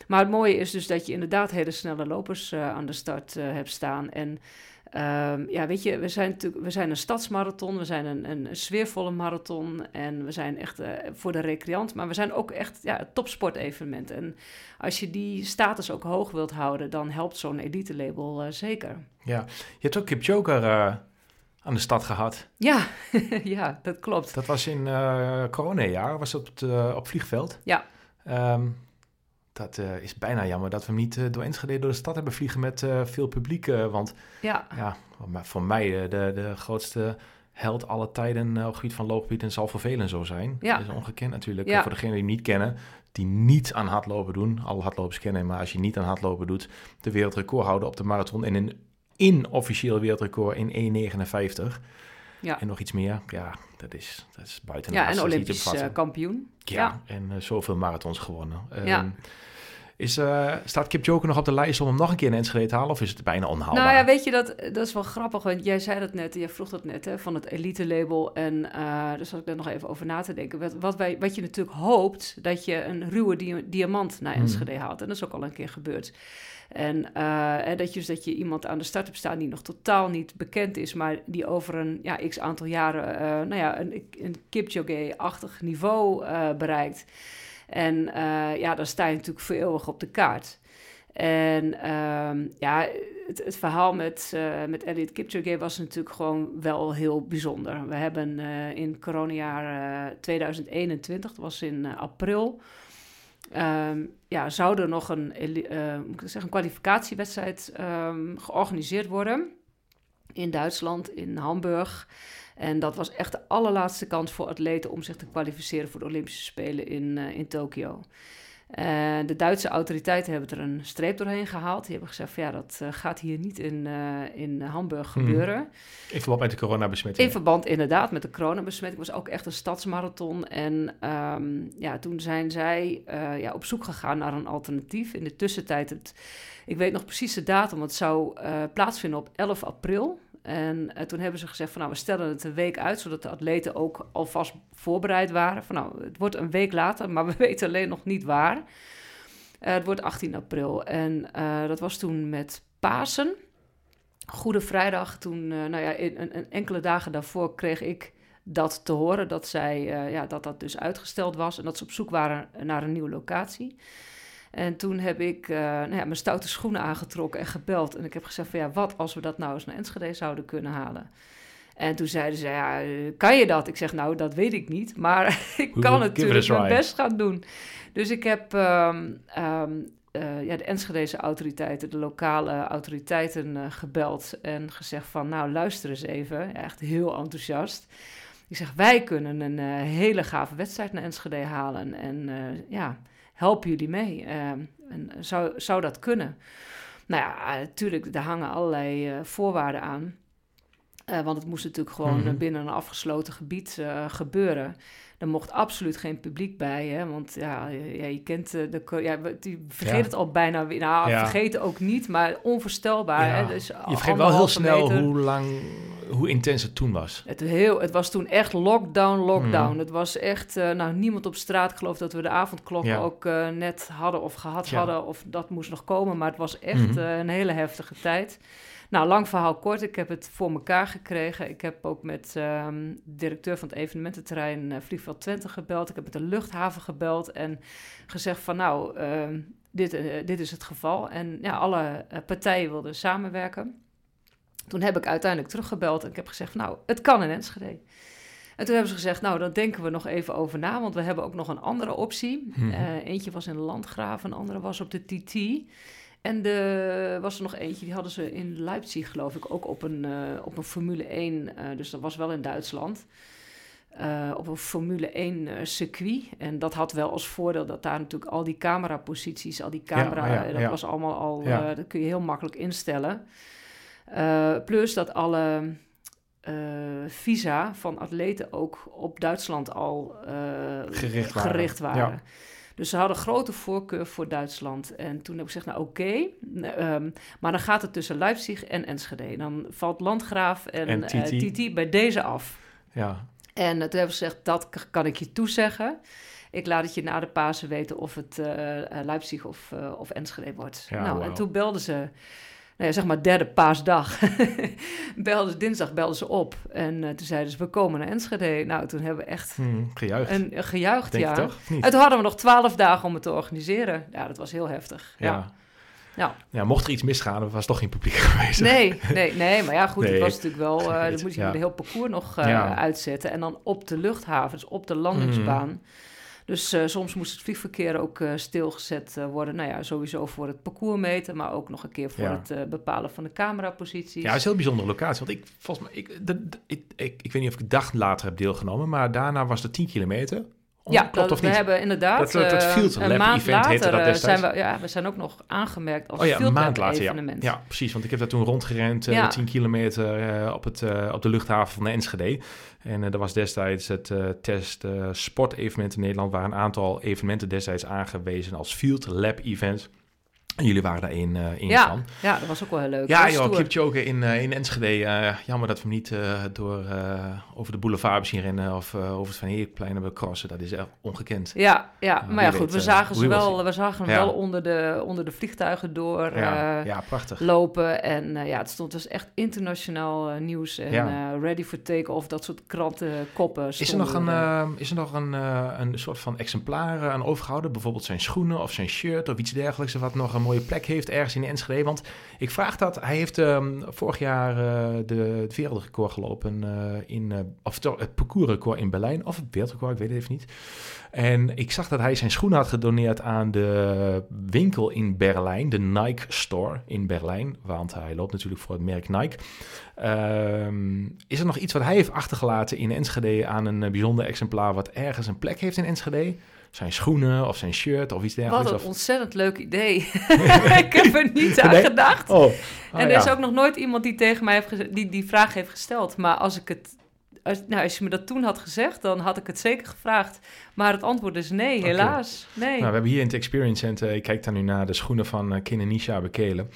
Maar het mooie is dus dat je inderdaad hele snelle lopers uh, aan de start uh, hebt staan. En um, ja, weet je, we zijn, we zijn een stadsmarathon, we zijn een, een sfeervolle marathon en we zijn echt uh, voor de recreant, maar we zijn ook echt ja, het topsportevenement. En als je die status ook hoog wilt houden, dan helpt zo'n elite label zeker. Ja, je hebt ook Kipchoge aan de stad gehad. Ja, ja, dat klopt. Dat was in coronajaar, was dat op het op vliegveld. Ja. Um, dat uh, is bijna jammer dat we hem niet uh, door Enschede door de stad hebben vliegen met uh, veel publiek. want ja. Ja, voor mij de, de grootste held alle tijden op het gebied van loopgebied en zal vervelend zo zijn. Ja. Dat is ongekend natuurlijk. Ja. Voor degenen die hem niet kennen, die niet aan hardlopen doen. Alle hardlopers kennen maar als je niet aan hardlopen doet, de wereldrecord houden op de marathon en een inofficieel wereldrecord in 1,59. Ja. En nog iets meer. Ja, dat is, dat is buiten Ja, en Olympisch kampioen. Ja, ja. en uh, zoveel marathons gewonnen. Ja. Is, uh, staat Kipchoge nog op de lijst om hem nog een keer in Enschede te halen? Of is het bijna onhaalbaar? Nou ja, weet je, dat, dat is wel grappig. Want jij zei dat net, jij vroeg dat net, hè, van het elite-label. En uh, dus had ik daar nog even over na te denken. Wat, wat, wij, wat je natuurlijk hoopt, dat je een ruwe diamant naar hmm. Enschede haalt. En dat is ook al een keer gebeurd. En uh, dat, je, dus dat je iemand aan de start hebt staan die nog totaal niet bekend is, maar die over een ja, x aantal jaren uh, nou ja, een, een Kipchoge-achtig niveau uh, bereikt. En uh, ja, dan sta je natuurlijk voor eeuwig op de kaart. En um, ja, het, verhaal met, uh, met Elliot Kipchoge was natuurlijk gewoon wel heel bijzonder. We hebben uh, in coronajaar 2021, dat was in april, um, ja, zou er nog een, moet ik zeggen, een kwalificatiewedstrijd um, georganiseerd worden in Duitsland, in Hamburg. En dat was echt de allerlaatste kans voor atleten om zich te kwalificeren voor de Olympische Spelen in, uh, in Tokio. Uh, de Duitse autoriteiten hebben er een streep doorheen gehaald. Die hebben gezegd van ja, dat uh, gaat hier niet in, in Hamburg hmm. gebeuren. In verband met de coronabesmetting? In verband inderdaad met de coronabesmetting. Het was ook echt een stadsmarathon. En um, ja, toen zijn zij ja, op zoek gegaan naar een alternatief. In de tussentijd, het, ik weet nog precies de datum, het zou plaatsvinden op 11 april. En uh, toen hebben ze gezegd van nou, we stellen het een week uit, zodat de atleten ook alvast voorbereid waren. Van nou, het wordt een week later, maar we weten alleen nog niet waar. Uh, het wordt 18 april. En uh, dat was toen met Pasen. Goede Vrijdag, toen, nou ja, in, een, enkele dagen daarvoor kreeg ik dat te horen, dat, zij, ja, dat dat dus uitgesteld was en dat ze op zoek waren naar een nieuwe locatie. En toen heb ik uh, nou ja, mijn stoute schoenen aangetrokken en gebeld. En ik heb gezegd van ja, wat als we dat nou eens naar Enschede zouden kunnen halen? En toen zeiden ze, ja, eh, kan je dat? Ik zeg, nou, dat weet ik niet, maar ik kan natuurlijk mijn best gaan doen. Dus ik heb um, um, uh, ja, de Enschedeze autoriteiten, de lokale autoriteiten uh, gebeld en gezegd van, nou, luister eens even. echt heel enthousiast. Ik zeg, wij kunnen een hele gave wedstrijd naar Enschede halen. En ja, helpen jullie mee? Uh, en zou, zou dat kunnen? Nou ja, natuurlijk, daar hangen allerlei uh, voorwaarden aan. Uh, want het moest natuurlijk gewoon mm -hmm. binnen een afgesloten gebied uh, gebeuren. Er mocht absoluut geen publiek bij, hè? want ja, ja je kent de, ja, die vergeet ja. het al bijna weer. Nou, ja. vergeten ook niet, maar onvoorstelbaar. Hè? Dus je vergeet wel heel snel meter. hoe lang, hoe intens het toen was. Het, heel, het was toen echt lockdown, lockdown. Mm. Het was echt, uh, nou, niemand op straat. Ik geloof dat we de avondklokken ook uh, net hadden of gehad hadden, of dat moest nog komen. Maar het was echt mm -hmm. uh, een hele heftige tijd. Nou, lang verhaal kort. Ik heb het voor elkaar gekregen. Ik heb ook met de directeur van het evenemententerrein Vliegveld Twente gebeld. Ik heb met de luchthaven gebeld en gezegd van nou, uh, dit, dit is het geval. En ja, alle partijen wilden samenwerken. Toen heb ik uiteindelijk teruggebeld en ik heb gezegd nou, het kan in Enschede. En toen hebben ze gezegd, nou, dan denken we nog even over na, want we hebben ook nog een andere optie. Mm -hmm. eentje was in Landgraaf, een andere was op de TT. En er was er nog eentje, die hadden ze in Leipzig, geloof ik, ook op een, uh, op een Formule 1. Uh, dus dat was wel in Duitsland. Uh, op een Formule 1 circuit. En dat had wel als voordeel dat daar natuurlijk al die cameraposities, al die camera, ja, ja, dat ja. was allemaal al, dat kun je heel makkelijk instellen. Plus dat alle visa van atleten ook op Duitsland al gericht waren. Gericht waren. Dus ze hadden grote voorkeur voor Duitsland. En toen heb ik gezegd, nou oké, okay, um, maar dan gaat het tussen Leipzig en Enschede. Dan valt Landgraaf en, en Titi. Uh, bij deze af. Ja. En uh, toen hebben ze gezegd, dat kan ik je toezeggen. Ik laat het je na de Pasen weten of het uh, Leipzig of, of Enschede wordt. Ja, nou, wow. en toen belden ze nou ja, zeg maar derde paasdag, belden, dinsdag belden ze op. En uh, toen zeiden ze, we komen naar Enschede. Nou, toen hebben we echt... Hmm, gejuicht. Een, een gejuicht, Denk ja. Toch? En toen hadden we nog twaalf dagen om het te organiseren. Ja, dat was heel heftig. Ja. ja. Ja. ja, mocht er iets misgaan, was toch geen publiek geweest. Nee, nee, nee, maar ja, goed, nee, het was natuurlijk wel... Uh, dan moet je ja. de heel parcours nog uh, ja. uitzetten. En dan op de luchthaven, dus op de landingsbaan... Mm. Dus uh, soms moest het vliegverkeer ook uh, stilgezet uh, worden. Nou ja, sowieso voor het parcours meten, maar ook nog een keer voor ja. het bepalen van de cameraposities. Ja, het is een heel bijzondere locatie. Want ik, volgens mij, ik, de, de, ik, ik, ik, weet niet of ik de dag later heb deelgenomen, maar daarna was het 10 kilometer. Oh, ja, klopt dat, of we niet? hebben inderdaad Dat- dat- dat eh, Field een Lab maand event heette later dat eh, destijds. zijn we, ja, we zijn ook nog aangemerkt als Oh ja, Field een Lab maand later, evenement. Ja, precies. Want ik heb daar toen rondgerend, eh Ja. 10 kilometer op, het, op de luchthaven van de Enschede. En eh dat was destijds het test sportevenement in Nederland, waar een aantal evenementen destijds aangewezen als Field Lab events. Jullie waren daar één, eh één Ja, van. ja, dat was ook wel heel leuk. Ja, joh. Kipchoge in, eh, in Enschede. eh, jammer dat we hem niet eh, door, eh, over de boulevard hebben zien rennen of eh, over het Van Heerplein hebben crossen. Dat is echt ongekend. Ja, ja, maar ja, weet, goed, we eh, zagen ze wel, we zagen hem Ja. wel onder de, onder de vliegtuigen door Ja, eh, ja prachtig. lopen. En eh, ja, het stond dus echt internationaal eh, nieuws en eh, ready for take-off, dat soort krantenkoppen. Is er nog een, eh, is er nog een, eh, een soort van exemplaar eh, aan overgehouden? Bijvoorbeeld zijn schoenen of zijn shirt of iets dergelijks... wat nog een mooie plek heeft ergens in Enschede? Want ik vraag dat... Hij heeft ehm, vorig jaar eh, de, het wereldrecord gelopen eh, in... eh, of het parcoursrecord in Berlijn. Of het wereldrecord, ik weet het even niet. En ik zag dat hij zijn schoenen had gedoneerd aan de winkel in Berlijn. De Nike Store in Berlijn. Want hij loopt natuurlijk voor het merk Nike. Ehm, is er nog iets wat hij heeft achtergelaten in Enschede aan een bijzonder exemplaar wat ergens een plek heeft in Enschede? Zijn schoenen of zijn shirt of iets Wat dergelijks? een Of... ontzettend leuk idee. ik heb er niet aan Nee? gedacht. Oh, en er is ook nog nooit iemand die tegen mij heeft die die vraag heeft gesteld. Maar als ik het. Als, nou, als je me dat toen had gezegd, dan had ik het zeker gevraagd. Maar het antwoord is nee, helaas. Nee. Nou, we hebben hier in het Experience Center, ik kijk daar nu naar de schoenen van uh, Nisha Bekelen.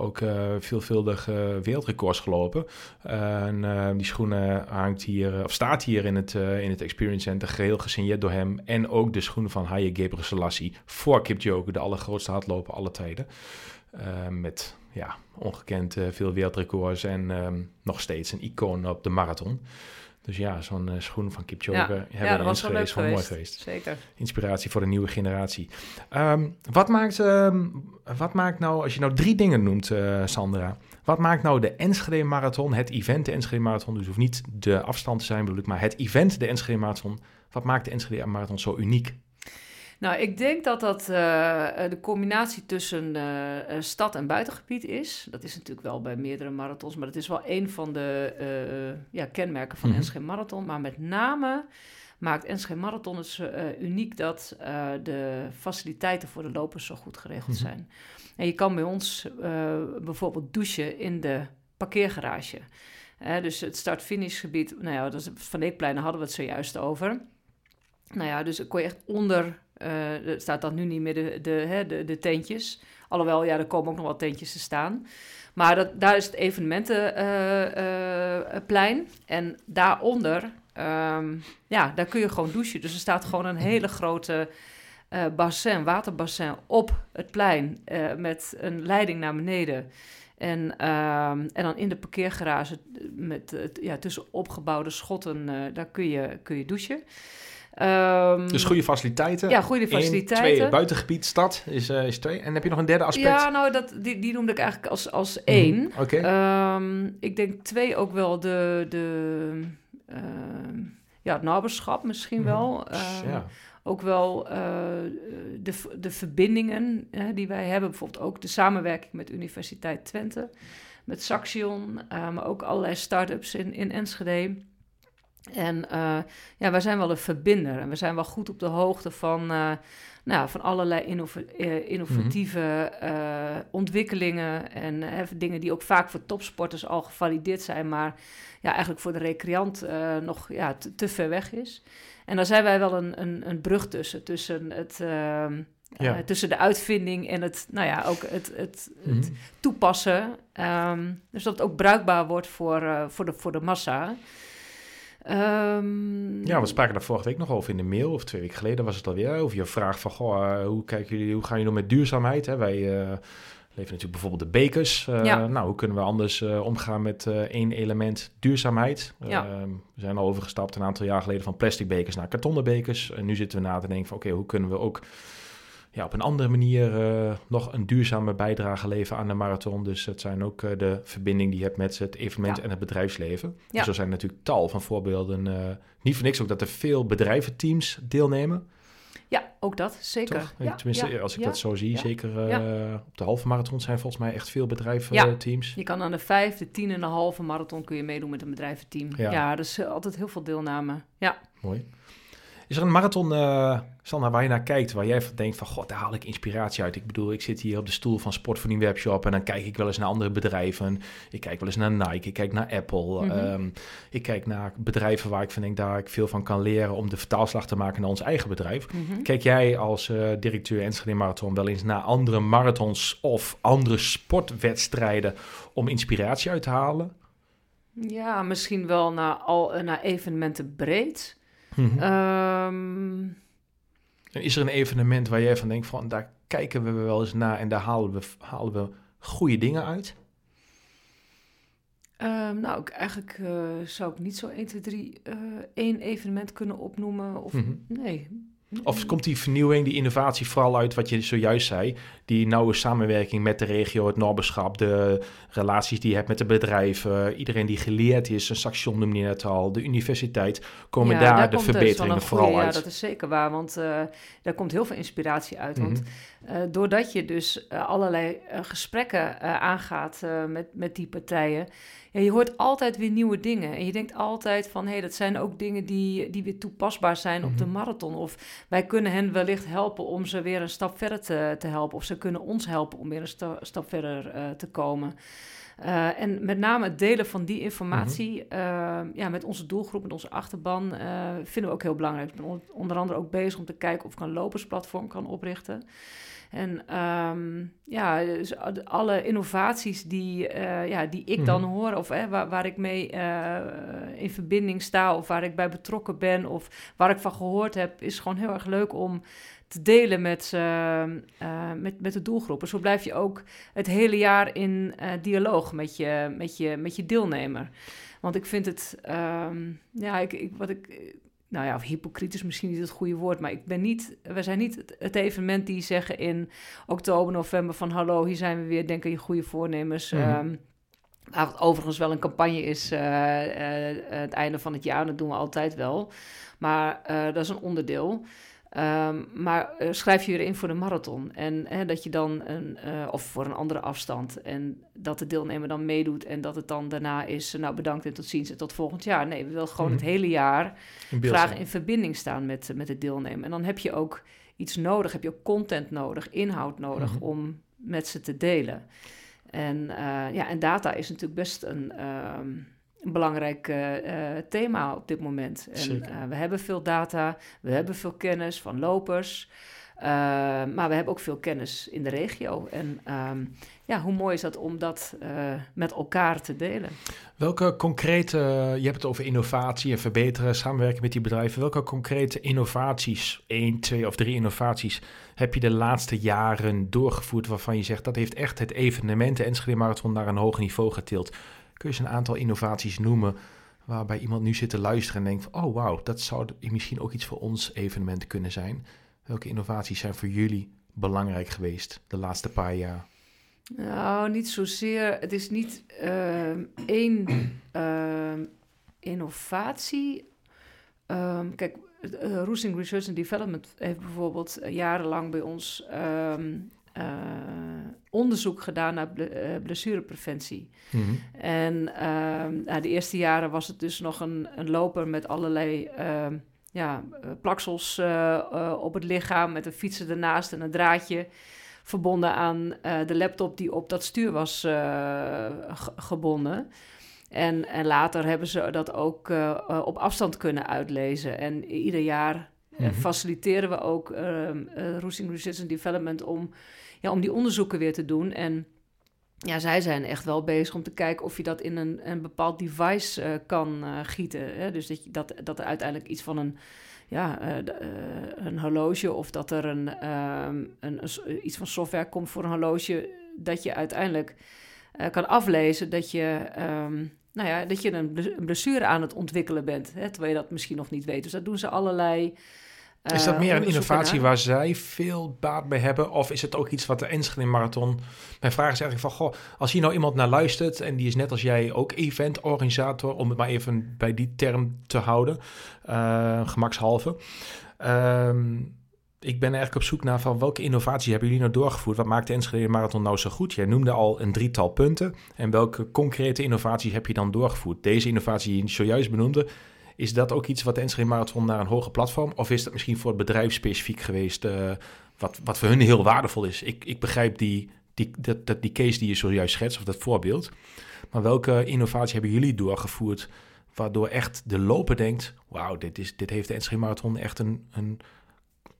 Ook uh, veelvuldig uh, wereldrecords gelopen. en uh, die schoenen hangt hier, of staat hier in het, in het Experience Center, geheel gesigneerd door hem. En ook de schoenen van Haye Gebrselassie voor Kipchoge, de allergrootste hardloper aller tijden. Met ja, ongekend veel wereldrecords en um, nog steeds een icoon op de marathon. Dus ja, zo'n uh, schoen van Kipchoge ja, hebben ja, is wel geweest. mooi geweest. Zeker. Inspiratie voor de nieuwe generatie. Um, wat, maakt, um, wat maakt nou, als je nou drie dingen noemt, uh, Sandra. Wat maakt nou de Enschede Marathon, het event de Enschede Marathon, dus hoeft niet de afstand te zijn bedoel ik, maar het event de Enschede Marathon. Wat maakt de Enschede Marathon zo uniek? Nou, ik denk dat dat uh, de combinatie tussen uh, stad en buitengebied is. Dat is natuurlijk wel bij meerdere marathons, maar dat is wel een van de uh, ja, kenmerken van mm -hmm. Enschede Marathon. Maar met name maakt Enschede Marathon het uniek dat de faciliteiten voor de lopers zo goed geregeld Mhm. mm -hmm. zijn. En je kan bij ons bijvoorbeeld douchen in de parkeergarage. dus het start-finish gebied, nou ja, dat is, Van Eekplein, daar hadden we het zojuist over. Nou ja, dus kon je echt onder uh, er staat dan nu niet meer de, de, hè, de, de tentjes. Alhoewel, ja, er komen ook nog wat tentjes te staan. Maar dat, daar is het evenementenplein. En daaronder, um, ja, daar kun je gewoon douchen. Dus er staat gewoon een hele grote uh, bassin, waterbassin op het plein. uh, met een leiding naar beneden. En, um, en dan in de parkeergarage met, ja, tussen opgebouwde schotten, uh, daar kun je, kun je douchen. Um, dus goede faciliteiten. Ja, goede faciliteiten. Eén, twee, buitengebied, stad is, uh, is twee. En heb je nog een derde aspect? Ja, nou, dat, die, die noemde ik eigenlijk als, als één. Mm, Oké. Okay. Um, ik denk twee ook wel de, de uh, ja, het naberschap misschien wel. Mm, ja. Ook wel uh, de, de verbindingen uh, die wij hebben. Bijvoorbeeld ook de samenwerking met Universiteit Twente. Met Saxion, uh, maar ook allerlei start-ups in, in Enschede. En uh, ja, wij zijn wel een verbinder en we zijn wel goed op de hoogte van, uh, nou, van allerlei uh, innovatieve mm-hmm. ontwikkelingen en dingen die ook vaak voor topsporters al gevalideerd zijn, maar ja, eigenlijk voor de recreant nog ja, te, te, ver weg is. En daar zijn wij wel een, een, een brug tussen, tussen het... ja. tussen de uitvinding en het, nou ja, ook het, het, het toepassen. Um, dus dat het ook bruikbaar wordt voor, voor, de, voor de massa. Um, ja, we spraken daar vorige week nog over in de mail, of twee weken geleden was het alweer, over je vraag van, goh, uh, hoe, kijken jullie, hoe gaan jullie om met duurzaamheid? Hè? Wij uh, leven natuurlijk bijvoorbeeld de bekers. Uh, ja. Nou, hoe kunnen we anders omgaan met één element duurzaamheid? Ja. we zijn al overgestapt een aantal jaar geleden van plastic bekers naar kartonnen bekers. En nu zitten we na te denken van, oké, okay, hoe kunnen we ook ja, op een andere manier uh, nog een duurzame bijdrage leveren aan de marathon. Dus het zijn ook uh, de verbinding die je hebt met het evenement ja. en het bedrijfsleven. Ja. Dus er zijn natuurlijk tal van voorbeelden. Uh, niet voor niks ook dat er veel bedrijventeams deelnemen. Ja, ook dat, zeker. Ja, Tenminste, als ik dat zo zie, zeker op de halve marathon zijn volgens mij echt veel bedrijventeams. Je kan aan de vijf, de tien en de halve marathon kun je meedoen met een bedrijventeam. Ja, ja dus altijd heel veel deelname. Ja. Mooi. Is er een marathon, uh, Sander, waar je naar kijkt, waar jij van denkt van, god, daar haal ik inspiratie uit. Ik bedoel, ik zit hier op de stoel van Sportvoeding Webshop en dan kijk ik wel eens naar andere bedrijven. Ik kijk wel eens naar Nike, ik kijk naar Apple. Mhm. Ehm, ik kijk naar bedrijven waar ik van denk, daar ik veel van kan leren om de vertaalslag te maken naar ons eigen bedrijf. Mhm. Kijk jij als uh, directeur Enschede Marathon wel eens naar andere marathons of andere sportwedstrijden om inspiratie uit te halen? Ja, misschien wel naar, al, eh, naar evenementen breed. Mhm. Ehm, is er een evenement waar jij van denkt van daar kijken we wel eens naar en daar halen we, halen we goede dingen uit? Um, nou, ik, eigenlijk uh, zou ik niet zo 1, 2, 3 uh, één evenement kunnen opnoemen. Of, mm Nee, of komt die vernieuwing, die innovatie vooral uit wat je zojuist zei? Die nauwe samenwerking met de regio, het nobberschap, de relaties die je hebt met de bedrijven, iedereen die geleerd is, een station noemde je net al, de universiteit, komen daar, de verbeteringen vooral uit? Ja, dat is zeker waar, want uh, daar komt heel veel inspiratie uit. Want uh, doordat je dus uh, allerlei gesprekken aangaat met, met die partijen, ja, je hoort altijd weer nieuwe dingen. En je denkt altijd van, hé, hey, dat zijn ook dingen die, die weer toepasbaar zijn op de mhm. marathon. Of wij kunnen hen wellicht helpen om ze weer een stap verder te, te helpen. Of ze kunnen ons helpen om weer een stap verder uh, te komen. Uh, en met name het delen van die informatie mm -hmm. uh, ja, met onze doelgroep, met onze achterban, uh, vinden we ook heel belangrijk. Ik ben onder andere ook bezig om te kijken of ik een lopersplatform kan oprichten. En um, ja, dus alle innovaties die, uh, ja, die ik dan mhm. hoor, of waar, waar ik mee uh, in verbinding sta, of waar ik bij betrokken ben, of waar ik van gehoord heb, is gewoon heel erg leuk om te delen met, uh, met, met de doelgroepen. Zo blijf je ook het hele jaar in dialoog met je, met, je, met je deelnemer. Want ik vind het, um, ja, ik, ik, wat ik nou ja, of hypocriet is misschien niet het goede woord, maar ik ben niet, we zijn niet het evenement die zeggen in oktober, november van hallo, hier zijn we weer, denk aan je goede voornemens. Mm -hmm. wat overigens wel een campagne is uh, uh, het einde van het jaar, dat doen we altijd wel. Maar uh, dat is een onderdeel. Um, maar uh, schrijf je weer in voor de marathon. En hè, dat je dan een, uh, of voor een andere afstand. En dat de deelnemer dan meedoet. En dat het dan daarna is. Nou, bedankt en tot ziens en tot volgend jaar. Nee, we willen gewoon het mhm. hele jaar graag in verbinding staan met, met het deelnemen. En dan heb je ook iets nodig. Heb je ook content nodig, inhoud nodig mm om met ze te delen. En, uh, ja, en data is natuurlijk best een. Uh, een belangrijk uh, thema op dit moment. En uh, we hebben veel data, we hebben veel kennis van lopers, maar we hebben ook veel kennis in de regio. En um, ja, hoe mooi is dat om dat met elkaar te delen? Welke concrete, je hebt het over innovatie en verbeteren, samenwerken met die bedrijven. Welke concrete innovaties, één, twee of drie innovaties, heb je de laatste jaren doorgevoerd waarvan je zegt dat heeft echt het evenement, de Enschede Marathon, naar een hoger niveau getild? Kun je eens een aantal innovaties noemen waarbij iemand nu zit te luisteren en denkt van, oh wauw, dat zou misschien ook iets voor ons evenement kunnen zijn. Welke innovaties zijn voor jullie belangrijk geweest de laatste paar jaar? Nou, niet zozeer. Het is niet uh, één uh, innovatie. Um, kijk, uh, Roosing Research and Development heeft bijvoorbeeld jarenlang bij ons uh, onderzoek gedaan naar uh, blessurepreventie. Mm -hmm. En uh, de eerste jaren was het dus nog een, een loper met allerlei ehm, ja, plaksels eh, op het lichaam, met een fietser ernaast en een draadje verbonden aan de laptop die op dat stuur was gebonden. En, en later hebben ze dat ook op afstand kunnen uitlezen. En ieder jaar mm faciliteren we ook uh, Roosing Research and Development om ja, om die onderzoeken weer te doen. En ja, zij zijn echt wel bezig om te kijken of je dat in een, een bepaald device uh, kan uh, gieten. Hè? Dus dat, dat, dat er uiteindelijk iets van een, ja, uh, een horloge of dat er een, ehm, een, een, iets van software komt voor een horloge, dat je uiteindelijk kan aflezen dat je, um, nou ja, dat je een blessure aan het ontwikkelen bent. Hè? Terwijl je dat misschien nog niet weet. Dus dat doen ze allerlei is dat meer een innovatie waar zij veel baat bij hebben? Of is het ook iets wat de Enschede Marathon... Mijn vraag is eigenlijk van, goh, als hier nou iemand naar luistert... en die is net als jij ook eventorganisator... om het maar even bij die term te houden, uh, gemakshalve... Ehm, ik ben eigenlijk op zoek naar van welke innovatie hebben jullie nou doorgevoerd? Wat maakt de Enschede Marathon nou zo goed? Jij noemde al een drietal punten. En welke concrete innovaties heb je dan doorgevoerd? Deze innovatie die je zojuist benoemde, Is dat ook iets wat de Enschede Marathon naar een hoger platform? Of is dat misschien voor het bedrijf specifiek geweest, uh, wat, wat voor hun heel waardevol is? Ik, ik begrijp die, die, dat, dat, die case die je zojuist schetst, of dat voorbeeld. Maar welke innovatie hebben jullie doorgevoerd, waardoor echt de loper denkt, wauw, dit, is, dit heeft de Enschede Marathon echt een, een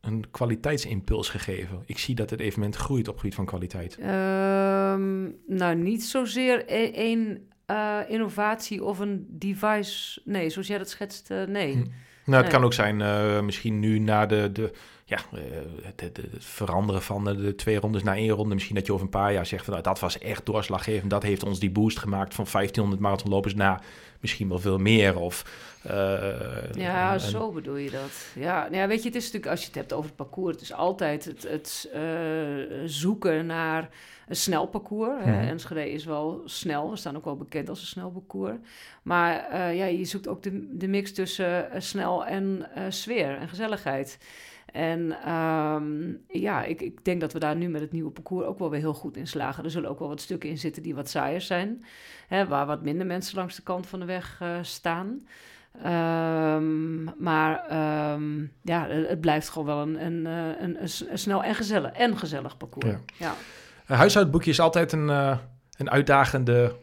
een kwaliteitsimpuls gegeven? Ik zie dat het evenement groeit op gebied van kwaliteit. Um, nou, niet zozeer e-, één uh, innovatie of een device. Nee, zoals jij dat schetst, uh, nee. Hm. Nou, het kan ook zijn, uh, misschien nu na de, de, ja, het, het, het, veranderen van de, twee rondes naar één ronde. Misschien dat je over een paar jaar zegt van nou, dat was echt doorslaggevend. Dat heeft ons die boost gemaakt van 1500 marathonlopers naar misschien wel veel meer. Of, uh, ja, zo bedoel je dat. Ja, nou ja, weet je, het is natuurlijk als je het hebt over het parcours, het is altijd het, het uh, zoeken naar een snel parcours. Mm Enschede is wel snel, we staan ook wel bekend als een snel parcours. Maar ja, je zoekt ook de, de mix tussen snel en sfeer en gezelligheid. En um, ja, ik, ik, denk dat we daar nu met het nieuwe parcours ook wel weer heel goed in slagen. Er zullen ook wel wat stukken in zitten die wat saaier zijn. Hè, waar wat minder mensen langs de kant van de weg uh, staan. Um, maar um, ja, het blijft gewoon wel een, een, eh, een, een, snel en gezellig, en gezellig parcours. Ja. ja. Een huishoudboekje is altijd een, uh, een uitdagende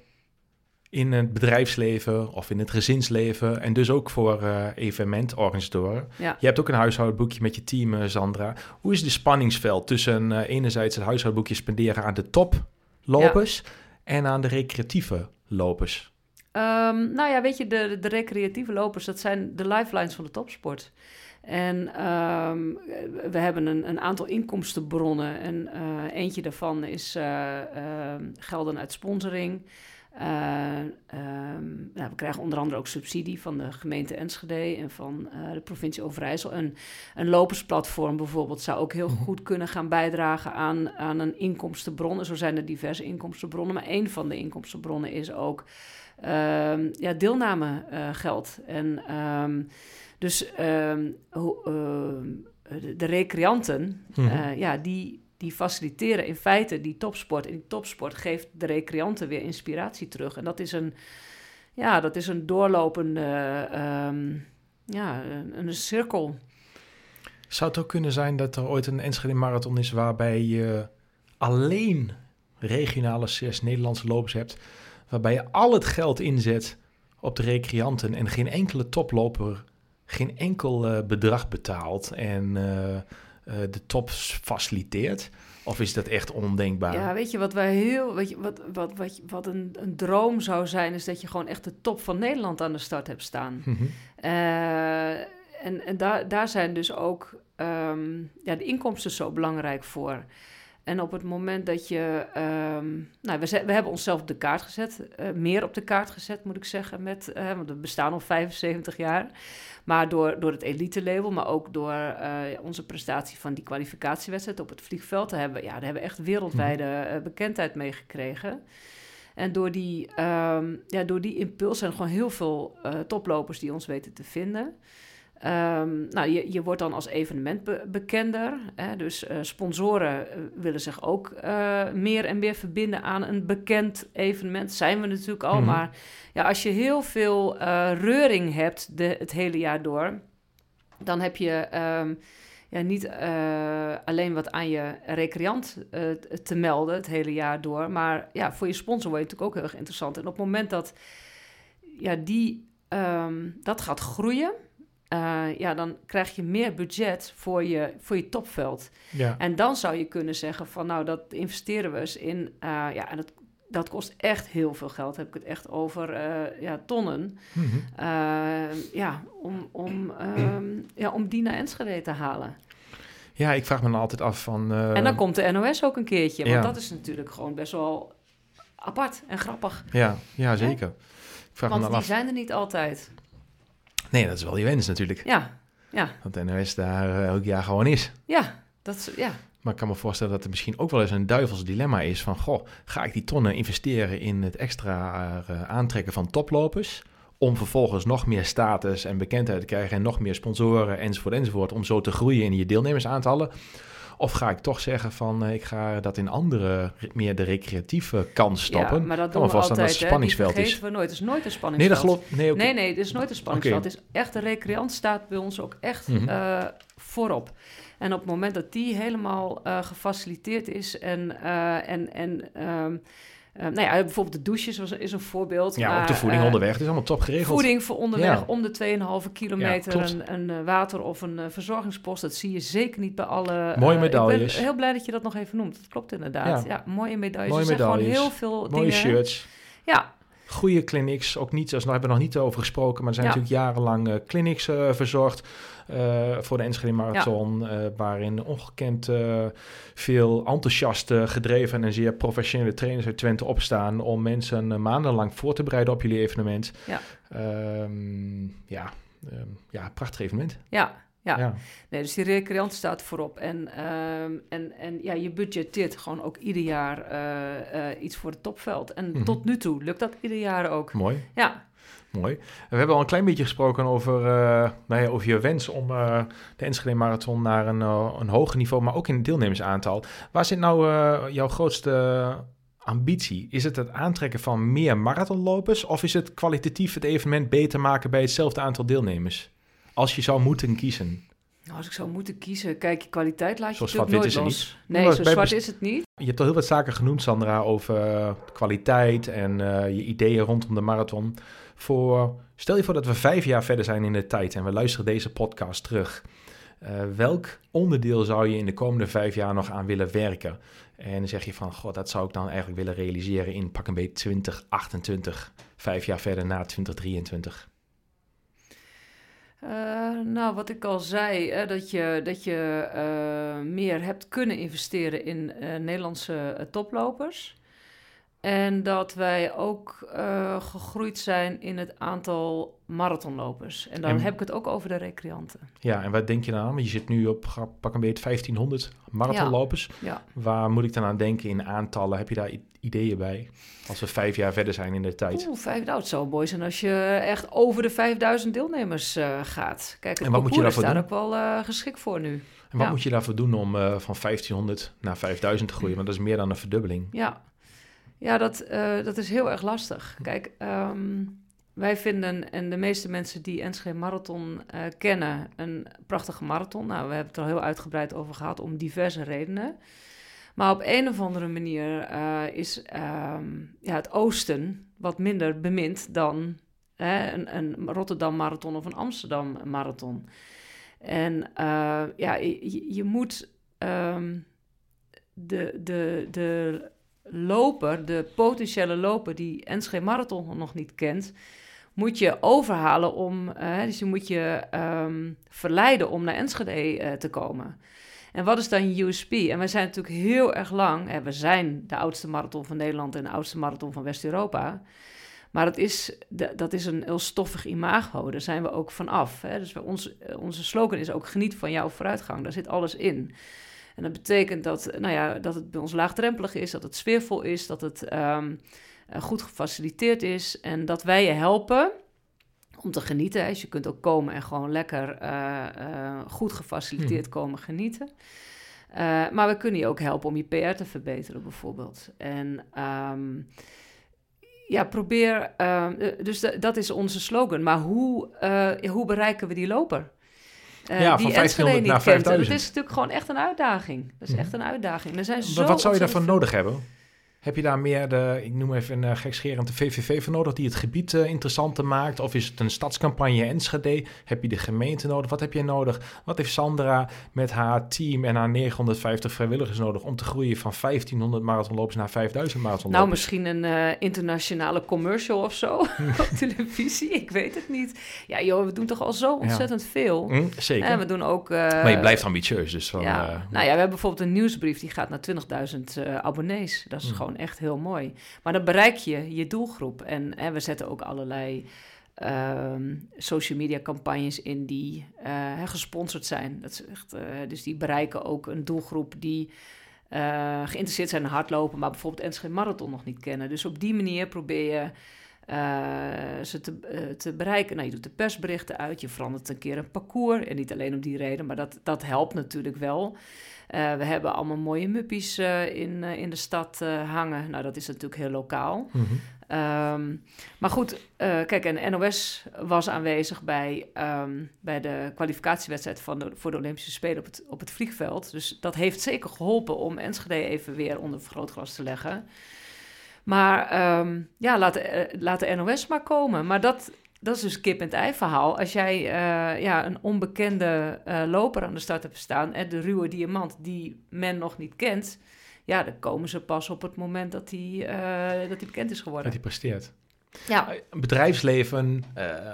in het bedrijfsleven of in het gezinsleven en dus ook voor uh, evenementorganisatoren. Ja. Je hebt ook een huishoudboekje met je team, uh, Sandra. Hoe is de spanningsveld tussen uh, enerzijds het huishoudboekje spenderen aan de toplopers ja. en aan de recreatieve lopers? Um, nou ja, weet je, de, de recreatieve lopers, dat zijn de lifelines van de topsport. En um, we hebben een, een, aantal inkomstenbronnen. En uh, eentje daarvan is uh, uh, gelden uit sponsoring. Um, nou, we krijgen onder andere ook subsidie van de gemeente Enschede en van uh, de provincie Overijssel. Een, een lopersplatform bijvoorbeeld zou ook heel mhm. goed kunnen gaan bijdragen aan, aan een inkomstenbron. Zo zijn er diverse inkomstenbronnen, maar een van de inkomstenbronnen is ook uh, ja, deelnamegeld. en um, dus de, de recreanten, mm -hmm. ja, die die faciliteren in feite die topsport. En die topsport geeft de recreanten weer inspiratie terug. En dat is een, ja, dat is een doorlopende, um, ja, een, cirkel. Zou het ook kunnen zijn dat er ooit een Enschede Marathon is waarbij je alleen regionale zes Nederlandse lopers hebt, waarbij je al het geld inzet op de recreanten en geen enkele toploper geen enkel uh, bedrag betaalt en uh, de top faciliteert? Of is dat echt ondenkbaar? Ja, weet je wat wij heel. Weet je, wat, wat, wat, wat een, een droom zou zijn, is dat je gewoon echt de top van Nederland aan de start hebt staan. Mm -hmm. uh, en en daar, daar zijn dus ook um, ja, de inkomsten zo belangrijk voor. En op het moment dat je. Um, nou, we, we, hebben onszelf op de kaart gezet. Uh, meer op de kaart gezet, moet ik zeggen. Met, uh, want we bestaan al 75 jaar. Maar door, door het elite-label, maar ook door uh, onze prestatie van die kwalificatiewedstrijd op het vliegveld. Daar hebben we, ja, daar hebben we echt wereldwijde uh, bekendheid mee gekregen. En door die, um, ja, door die impuls zijn er gewoon heel veel toplopers die ons weten te vinden. Um, nou, je, je wordt dan als evenement be bekender. Hè? Dus uh, sponsoren willen zich ook uh, meer en meer verbinden aan een bekend evenement. Zijn we natuurlijk al. Mm -hmm. Maar ja, als je heel veel uh, reuring hebt de, het hele jaar door, dan heb je um, ja, niet alleen wat aan je recreant te melden het hele jaar door. Maar ja, voor je sponsor word je natuurlijk ook heel erg interessant. En op het moment dat ja, die, um, dat gaat groeien uh, ja, dan krijg je meer budget voor je, voor je topveld. Ja. En dan zou je kunnen zeggen van nou, dat investeren we eens in. Uh, ja, en dat, dat kost echt heel veel geld. Heb ik het echt over uh, ja, tonnen. Mm -hmm. ja, om, om, um, ja, om die naar Enschede te halen. Ja, ik vraag me dan altijd af van... En dan komt de NOS ook een keertje. Want ja. dat is natuurlijk gewoon best wel apart en grappig. Ja, ja zeker. Ik vraag want me dan die af. zijn er niet altijd. Nee, dat is wel je wens natuurlijk. Ja, ja. Want NOS daar uh, elk jaar gewoon is. Ja, dat is, ja. Maar ik kan me voorstellen dat er misschien ook wel eens een duivels dilemma is van... goh, ga ik die tonnen investeren in het extra uh, aantrekken van toplopers... om vervolgens nog meer status en bekendheid te krijgen... en nog meer sponsoren enzovoort enzovoort... om zo te groeien in je deelnemersaantallen... Of ga ik toch zeggen van, ik ga dat in andere, meer de recreatieve kant stoppen? Ja, maar dat Kan doen we vast dat het altijd, hè. Spanningsveld is. we nooit. Het is nooit een Nee, spanningsveld. dat geloof nee. Nee, nee, dit is nooit een spanningsveld. Het is echt, de recreant staat bij ons ook echt Mhm. eh, voorop. En op het moment dat die helemaal eh, gefaciliteerd is en, eh, en, en ehm, eh, nou ja, bijvoorbeeld de douches was, is een voorbeeld. Ja, maar, ook de voeding eh, onderweg. Het is allemaal top geregeld. Voeding voor onderweg Ja. om de 2,5 kilometer een, een eh, water of een eh, verzorgingspost. Dat zie je zeker niet bij alle... Mooie eh, medailles. Ik ben heel blij dat je dat nog even noemt. Dat klopt inderdaad. Ja. Mooie medailles. Mooie er zijn gewoon medailles. heel veel Mooie dingen. shirts. Ja, Goede clinics, ook niet, daar hebben we nog niet over gesproken, maar er zijn Ja. natuurlijk jarenlang eh, clinics eh, verzorgd eh, voor de Enschede Marathon, eh, waarin ongekend eh, veel enthousiast eh, gedreven en zeer professionele trainers uit Twente opstaan om mensen eh, maandenlang voor te bereiden op jullie evenement. Ja. Ehm, ja, ehm, ja, prachtig evenement. ja, ja. Ja. Nee, dus die recreant staat voorop. En, ehm, en, en ja, je budgetteert gewoon ook ieder jaar eh, eh, iets voor het topveld. En Mhm. tot nu toe lukt dat ieder jaar ook. Mooi. Ja, Mooi. We hebben al een klein beetje gesproken over, eh, nou ja, over je wens om eh, de Enschede Marathon naar een, eh, een hoger niveau, maar ook in het deelnemersaantal. Waar zit nou jouw grootste ambitie? Is het het aantrekken van meer marathonlopers of is het kwalitatief het evenement beter maken bij hetzelfde aantal deelnemers? Als je zou moeten kiezen. nou, als ik zou moeten kiezen, kijk, je kwaliteit laat je Zo natuurlijk nooit is los. niet. Nee, zo zwart is het niet. Je hebt al heel wat zaken genoemd, Sandra, over kwaliteit en je ideeën rondom de marathon. Voor, stel je voor dat we vijf jaar verder zijn in de tijd en we luisteren deze podcast terug. Eh, welk onderdeel zou je in de komende vijf jaar nog aan willen werken? En dan zeg je van, god, dat zou ik dan eigenlijk willen realiseren in pak een beetje 2028, vijf jaar verder na 2023. Eh, nou, wat ik al zei, hè, dat je, dat je eh, meer hebt kunnen investeren in Nederlandse toplopers. En dat wij ook eh, gegroeid zijn in het aantal marathonlopers. En dan En- heb ik het ook over de recreanten. Ja, en wat denk je dan aan? Want je zit nu op pak een beetje 1500 marathonlopers. Ja. Waar moet ik dan aan denken in aantallen? Heb je daar ideeën bij? Als we vijf jaar verder zijn in de tijd. Oeh, vijf, nou, het zou mooi zijn als je echt over de 5000 deelnemers eh, gaat. Kijk, het En wat moet je parcours is daarvoor daar doen? ook wel eh, geschikt voor nu. En wat Ja. moet je daarvoor doen om van 1500 naar 5000 te groeien? Want dat is meer dan een verdubbeling. Ja, ja dat, eh, dat is heel erg lastig. Kijk, ehm, wij vinden, en de meeste mensen die Enschede Marathon eh, kennen, een prachtige marathon. Nou, we hebben het er al heel uitgebreid over gehad om diverse redenen. Maar op een of andere manier eh, is ehm, ja, het oosten wat minder bemind dan hè, een, een Rotterdam Marathon of een Amsterdam Marathon. En ja, je, je moet ehm, de, de, de loper, de potentiële loper die Enschede Marathon nog niet kent, moet je overhalen om, eh, dus je moet je ehm, verleiden om naar Enschede eh, te komen. En wat is dan USP? En wij zijn natuurlijk heel erg lang, en we zijn de oudste marathon van Nederland en de oudste marathon van West-Europa. Maar dat is, dat is een heel stoffig imago, daar zijn we ook van af. Hè? Dus we, ons, eh, onze slogan is ook geniet van jouw vooruitgang, daar zit alles in. En dat betekent dat, nou ja, dat het bij ons laagdrempelig is, dat het sfeervol is, dat het ehm, eh, goed gefaciliteerd is en dat wij je helpen om te genieten. Dus je kunt ook komen en gewoon lekker eh, eh, goed gefaciliteerd komen genieten. Maar we kunnen je ook helpen om je PR te verbeteren, bijvoorbeeld. En ehm, ja, probeer. ehm, eh, dus da- dat is onze slogan. Maar hoe, hoe bereiken we die loper? Eh, Ja, die van Enschede 1500 niet naar kent. En 5000. Dat is natuurlijk gewoon echt een uitdaging. Dat is Mhm. echt een uitdaging. Er zijn zo Maar wat zou je ontzettend daarvoor nodig hebben? Heb je daar meer de, ik noem even een uh, gekscherend, de VVV voor nodig die het gebied eh, interessanter maakt? Of is het een stadscampagne Enschede? Heb je de gemeente nodig? Wat heb je nodig? Wat heeft Sandra met haar team en haar 950 vrijwilligers nodig om te groeien van 1500 marathonlopers naar 5000 marathonlopers? Nou, misschien een eh, internationale commercial of zo op televisie. Ik weet het niet. Ja, joh, we doen toch al zo ontzettend veel. Hm, zeker. En we doen ook. eh, maar je blijft ambitieus, dus van, ja. eh, nou ja, we hebben bijvoorbeeld een nieuwsbrief die gaat naar 20.000 eh, abonnees. Dat is Hmm. gewoon echt heel mooi. Maar dan bereik je je doelgroep. En hè, we zetten ook allerlei ehm, social media campagnes in die eh, gesponsord zijn. Dat is echt, eh, dus die bereiken ook een doelgroep die eh, geïnteresseerd zijn in hardlopen, maar bijvoorbeeld Enschede Marathon nog niet kennen. Dus op die manier probeer je ze te, te bereiken. Nou, je doet de persberichten uit, je verandert een keer een parcours. En niet alleen om die reden, maar dat, dat helpt natuurlijk wel. Eh, we hebben allemaal mooie muppies in, in de stad hangen. Nou, dat is natuurlijk heel lokaal. Mhm. Ehm, maar goed, kijk, en NOS was aanwezig bij, ehm, bij de kwalificatiewedstrijd van de, voor de Olympische Spelen op het, op het vliegveld. Dus dat heeft zeker geholpen om Enschede even weer onder vergrootglas te leggen. Maar ehm, ja, laat, laat de NOS maar komen. Maar dat, dat is dus kip en ei verhaal. Als jij uh, ja, een onbekende uh, loper aan de start hebt staan... en de ruwe diamant die men nog niet kent... ja, dan komen ze pas op het moment dat hij dat die bekend is geworden. Dat hij presteert. Ja. Een bedrijfsleven,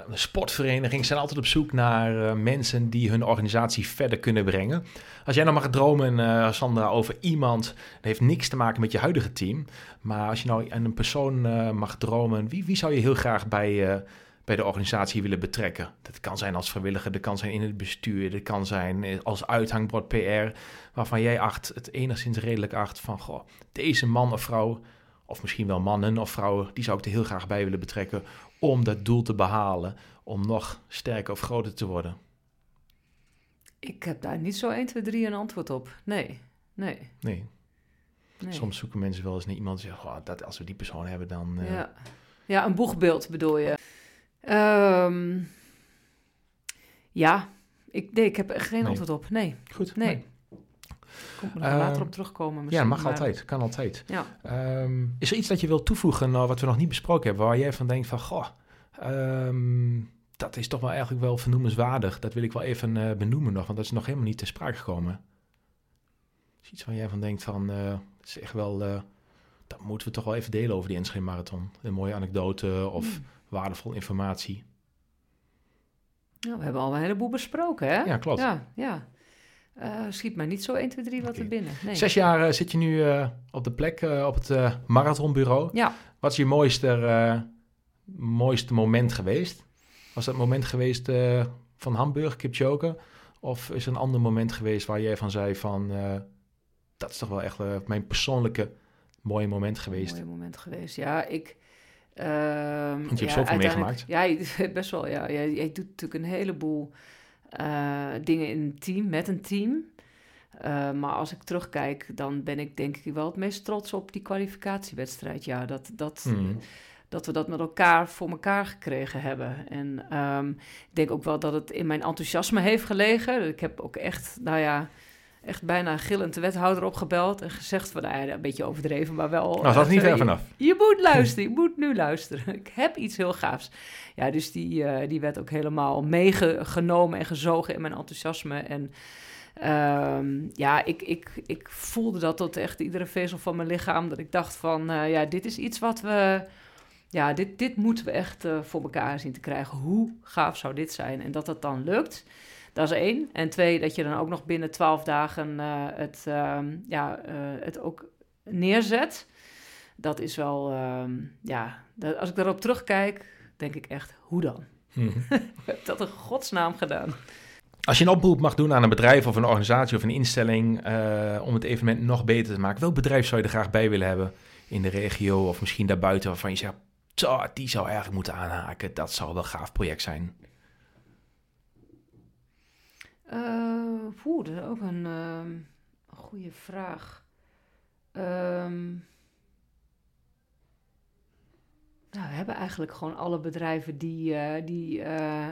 een sportvereniging zijn altijd op zoek naar mensen die hun organisatie verder kunnen brengen. Als jij nou mag dromen, Sandra, over iemand, dat heeft niks te maken met je huidige team, maar als je nou aan een persoon mag dromen, wie, wie zou je heel graag bij, bij de organisatie willen betrekken? Dat kan zijn als vrijwilliger, dat kan zijn in het bestuur, dat kan zijn als uithangbord PR, waarvan jij acht, het enigszins redelijk acht van, goh, deze man of vrouw of misschien wel mannen of vrouwen, die zou ik er heel graag bij willen betrekken om dat doel te behalen, om nog sterker of groter te worden? Ik heb daar niet zo 1, 2, 3 een antwoord op. Nee, nee. Nee. nee. Soms zoeken mensen wel eens naar iemand die zegt, oh, dat, als we die persoon hebben, dan... Uh... Ja. ja, een boegbeeld bedoel je. Um, ja, ik, nee, ik heb er geen Nee. antwoord op. Nee, Goed. nee. Kom er Ehm, later op terugkomen Ja, misschien. mag maar- altijd. Kan altijd. Ja. Ehm, is er iets dat je wilt toevoegen nou, wat we nog niet besproken hebben, waar jij van denkt van, goh, ehm, dat is toch wel eigenlijk wel vernoemenswaardig. Dat wil ik wel even eh, benoemen nog, want dat is nog helemaal niet ter sprake gekomen. Is iets waar jij van denkt van, eh, het is echt wel, eh, dat moeten we toch wel even delen over die Enschede Marathon. Een mooie anekdote of Hmm. Waardevol informatie. Ja, we hebben al een heleboel besproken, hè? Ja, klopt. Ja, ja. Eh, schiet mij niet zo 1, 2, 3 wat er binnen. Nee. Zes jaar eh, zit je nu eh, op de plek, op het marathonbureau. Ja, Wat is je mooiste, mooiste moment geweest? Was dat moment geweest van Hamburg, Kipchoge? Of is er een ander moment geweest waar jij van zei van... dat is toch wel echt mijn persoonlijke mooie moment geweest? Mooi moment geweest. Ja, ik. Ehm, Want je hebt ja, zoveel meegemaakt. Ja, je- best wel. Ja, jij, jij doet natuurlijk een heleboel eh, dingen in een team, met een team. Eh, maar als ik terugkijk, dan ben ik denk ik wel het meest trots op die kwalificatiewedstrijd. Ja, dat, dat, Hmm. dat we dat met elkaar voor elkaar gekregen hebben. En ehm, ik denk ook wel dat het in mijn enthousiasme heeft gelegen. Ik heb ook echt, nou ja, echt bijna gillend de wethouder opgebeld en gezegd van, nou ja, een beetje overdreven, maar wel... Nou, zat eh, niet ver vanaf. Je moet luisteren, je moet nu luisteren. Ik heb iets heel gaafs. Ja, dus die, eh, die werd ook helemaal meegenomen en gezogen in mijn enthousiasme. En ehm, ja, ik, ik, ik voelde dat tot echt iedere vezel van mijn lichaam. Dat ik dacht van, eh, ja, dit is iets wat we... Ja, dit, dit moeten we echt voor elkaar zien te krijgen. Hoe gaaf zou dit zijn? En dat dat dan lukt, dat is één. En twee, dat je dan ook nog binnen twaalf dagen eh, het, ehm, ja, eh, het ook neerzet. Dat is wel, ehm, ja, dat, als ik daarop terugkijk, denk ik echt, hoe dan? Mhm. Heb dat in godsnaam gedaan? Als je een oproep mag doen aan een bedrijf of een organisatie of een instelling eh, om het evenement nog beter te maken, welk bedrijf zou je er graag bij willen hebben in de regio of misschien daarbuiten waarvan je zegt, "Tja, die zou eigenlijk moeten aanhaken, dat zou wel een gaaf project zijn. Eh Oeh, dat is ook een ehm, goede vraag. Ehm, nou, we hebben eigenlijk gewoon alle bedrijven die, eh, die, eh,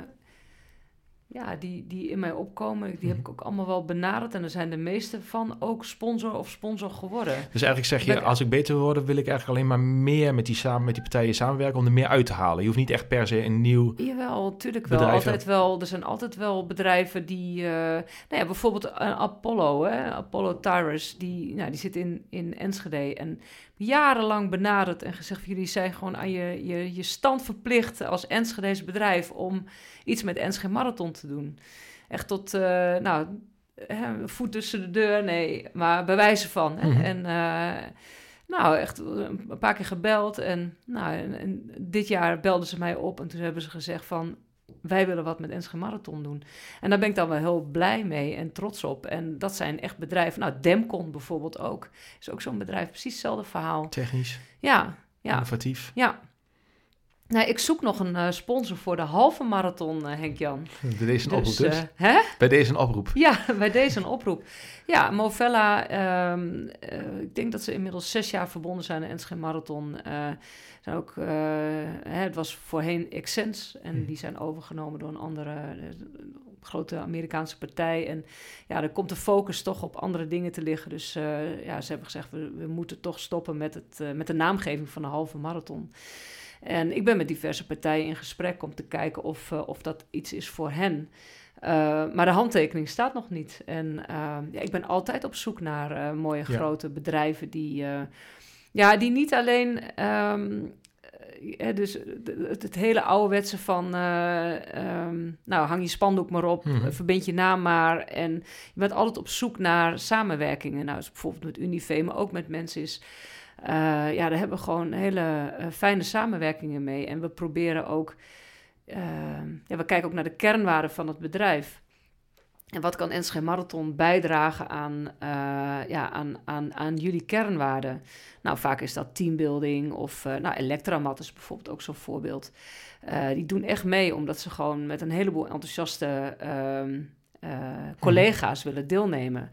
ja, die, die in mij opkomen. Die heb Mhm. ik ook allemaal wel benaderd. En er zijn de meeste van ook sponsor of sponsor geworden. Dus eigenlijk zeg je, als ik beter wil worden, wil ik eigenlijk alleen maar meer met die, samen, met die partijen samenwerken om er meer uit te halen. Je hoeft niet echt per se een nieuw... Jawel, natuurlijk wel. Altijd wel. Er zijn altijd wel bedrijven die... eh, nou ja, bijvoorbeeld een Apollo, hè? Apollo Tyrus, die, nou, die zit in, in Enschede. En jarenlang benaderd en gezegd... jullie zijn gewoon aan je, je, je stand verplicht als Enschede's bedrijf... om iets met Enschede Marathon te doen. Echt tot, eh, nou, hè, voet tussen de deur, nee, maar bewijzen van. Hè? Mhm. En... eh, nou, echt een paar keer gebeld. En, nou, en, en dit jaar belden ze mij op en toen hebben ze gezegd van... wij willen wat met Enschede Marathon doen. En daar ben ik dan wel heel blij mee en trots op. En dat zijn echt bedrijven. Nou, Demcon bijvoorbeeld ook. Is ook zo'n bedrijf, precies hetzelfde verhaal. Technisch, Ja, ja, innovatief. ja. Nou, ik zoek nog een uh, sponsor voor de halve marathon, uh, Henk-Jan. Bij deze een dus, oproep dus? Uh, hè? Bij deze een oproep. Ja, bij deze een oproep. Ja, Movella, um, ik denk dat ze inmiddels zes jaar verbonden zijn aan Enschede Marathon. zijn ook, hè, het was voorheen Exens en hmm. die zijn overgenomen door een andere grote Amerikaanse partij. En ja, er komt de focus toch op andere dingen te liggen. Dus ja, ze hebben gezegd, we, we moeten toch stoppen met, het, met de naamgeving van de halve marathon. En ik ben met diverse partijen in gesprek om te kijken of, uh, of dat iets is voor hen. Uh, maar de handtekening staat nog niet. En uh, ja, ik ben altijd op zoek naar mooie grote bedrijven die, ja, die niet alleen. Um, dus het, het, hele ouderwetse van, um, nou, hang je spandoek maar op, mm verbind je naam maar. En je bent altijd op zoek naar samenwerkingen. Nou, dus bijvoorbeeld met Unive, maar ook met mensen is ja, daar hebben we gewoon hele uh, fijne samenwerkingen mee. En we proberen ook, uh, ja, we kijken ook naar de kernwaarden van het bedrijf. En wat kan Enschede Marathon bijdragen aan, ja, aan, aan, aan jullie kernwaarden? Nou, vaak is dat teambuilding of nou, Elektramat is bijvoorbeeld ook zo'n voorbeeld. die doen echt mee omdat ze gewoon met een heleboel enthousiaste ehm, collega's willen deelnemen.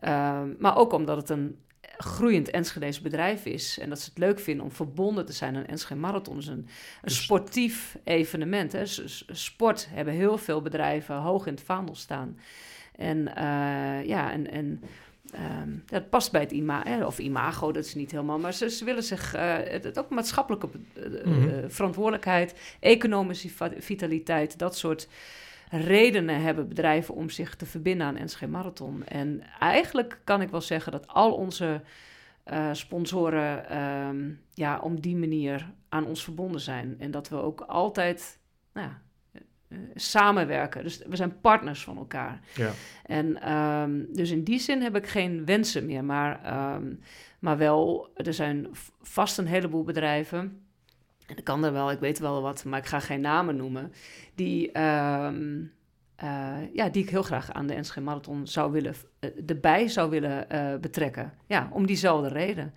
Ehm, maar ook omdat het een groeiend Enschede's bedrijf is. En dat ze het leuk vinden om verbonden te zijn aan Enschede Marathon. is een, een dus- sportief evenement. Hè. Sport hebben heel veel bedrijven hoog in het vaandel staan. En uh, ja, en, en um, dat past bij het imago, of imago, dat is niet helemaal, maar ze, ze willen zich, uh, het, ook maatschappelijke uh, verantwoordelijkheid, economische vitaliteit, dat soort redenen hebben bedrijven om zich te verbinden aan NSG Marathon. En eigenlijk kan ik wel zeggen dat al onze uh, sponsoren ehm, ja, om die manier aan ons verbonden zijn. En dat we ook altijd nou ja, uh, samenwerken. Dus we zijn partners van elkaar. Ja. En um, dus in die zin heb ik geen wensen meer. Maar, um, maar wel, er zijn vast een heleboel bedrijven en ik kan er wel, ik weet wel wat, maar ik ga geen namen noemen, die, uh, ja, die ik heel graag aan de NSG Marathon zou willen, uh, erbij zou willen uh, betrekken. Ja, om diezelfde reden.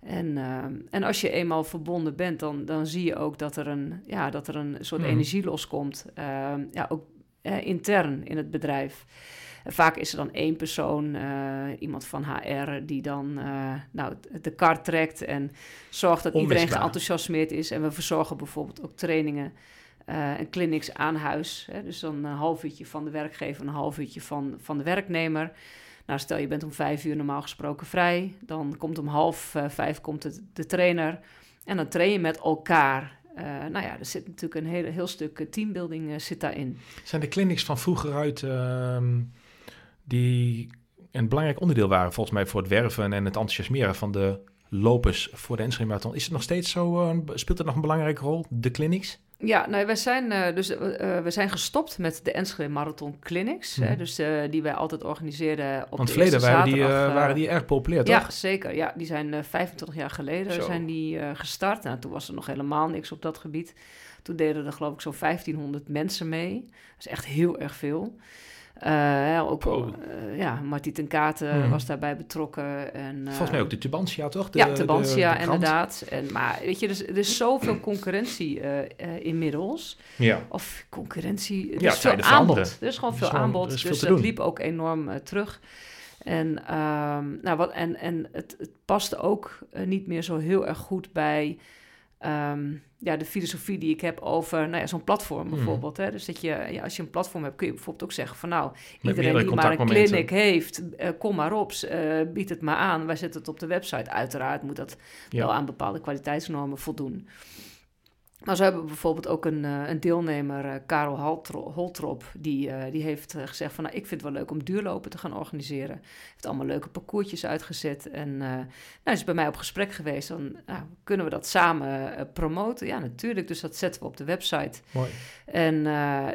En, ehm, en als je eenmaal verbonden bent, dan, dan zie je ook dat er een, ja, dat er een soort mhm. energie loskomt. Ehm, ja, ook intern in het bedrijf vaak is er dan één persoon, uh, iemand van HR, die dan uh, nou, de kar trekt en zorgt dat iedereen geenthousiasmeerd is. En we verzorgen bijvoorbeeld ook trainingen uh, en clinics aan huis. Hè? Dus dan een half uurtje van de werkgever, een half uurtje van, van de werknemer. Nou, stel je bent om vijf uur normaal gesproken vrij. Dan komt om half vijf komt de, de trainer. En dan train je met elkaar. Uh, nou ja, er zit natuurlijk een hele, heel stuk teambuilding zit daarin. Zijn de clinics van vroeger uit uh, die een belangrijk onderdeel waren volgens mij voor het werven en het enthousiasmeren van de lopers voor de Enschede Marathon. Is het nog steeds zo, uh, speelt het nog een belangrijke rol, de clinics? Ja, nou, wij zijn, uh, dus, uh, we zijn gestopt met de Enschede Marathon Clinics. Hè, mhm. dus die wij altijd organiseerden op Want de verleden waren die, waren die erg populair, toch? Ja, zeker. Ja, die zijn 25 jaar geleden zijn die, gestart. Nou, toen was er nog helemaal niks op dat gebied. Toen deden er geloof ik zo'n 1500 mensen mee. Dat is echt heel erg veel. Uh, ook uh, ja, Martie ten Katen hmm. was daarbij betrokken. En, Volgens mij ook de Tubantia, toch? De, ja, Tubantia, inderdaad. En, maar weet je, er is, er is zoveel concurrentie inmiddels. Ja. Of concurrentie, er ja, is veel aanbod. Er is gewoon veel aanbod, dus dat liep ook enorm terug. En, um, nou, wat, en, en het, het paste ook niet meer zo heel erg goed bij um, ja, de filosofie die ik heb over nou ja, zo'n platform mhm. bijvoorbeeld. Hè? Dus dat je, ja, als je een platform hebt, kun je bijvoorbeeld ook zeggen van nou, iedereen die maar een clinic heeft, uh, kom maar op, uh, bied het maar aan. Wij zetten het op de website. Uiteraard moet dat wel aan bepaalde kwaliteitsnormen voldoen. Maar zo hebben we bijvoorbeeld ook een, eh, een deelnemer, uh, Karel Holtrop, die, uh, die heeft gezegd van... nou, ik vind het wel leuk om duurlopen te gaan organiseren. Heeft allemaal leuke parcoursjes uitgezet en nou, is bij mij op gesprek geweest. Dan nou, kunnen we dat samen promoten? Ja, natuurlijk, dus dat zetten we op de website. Mooi. En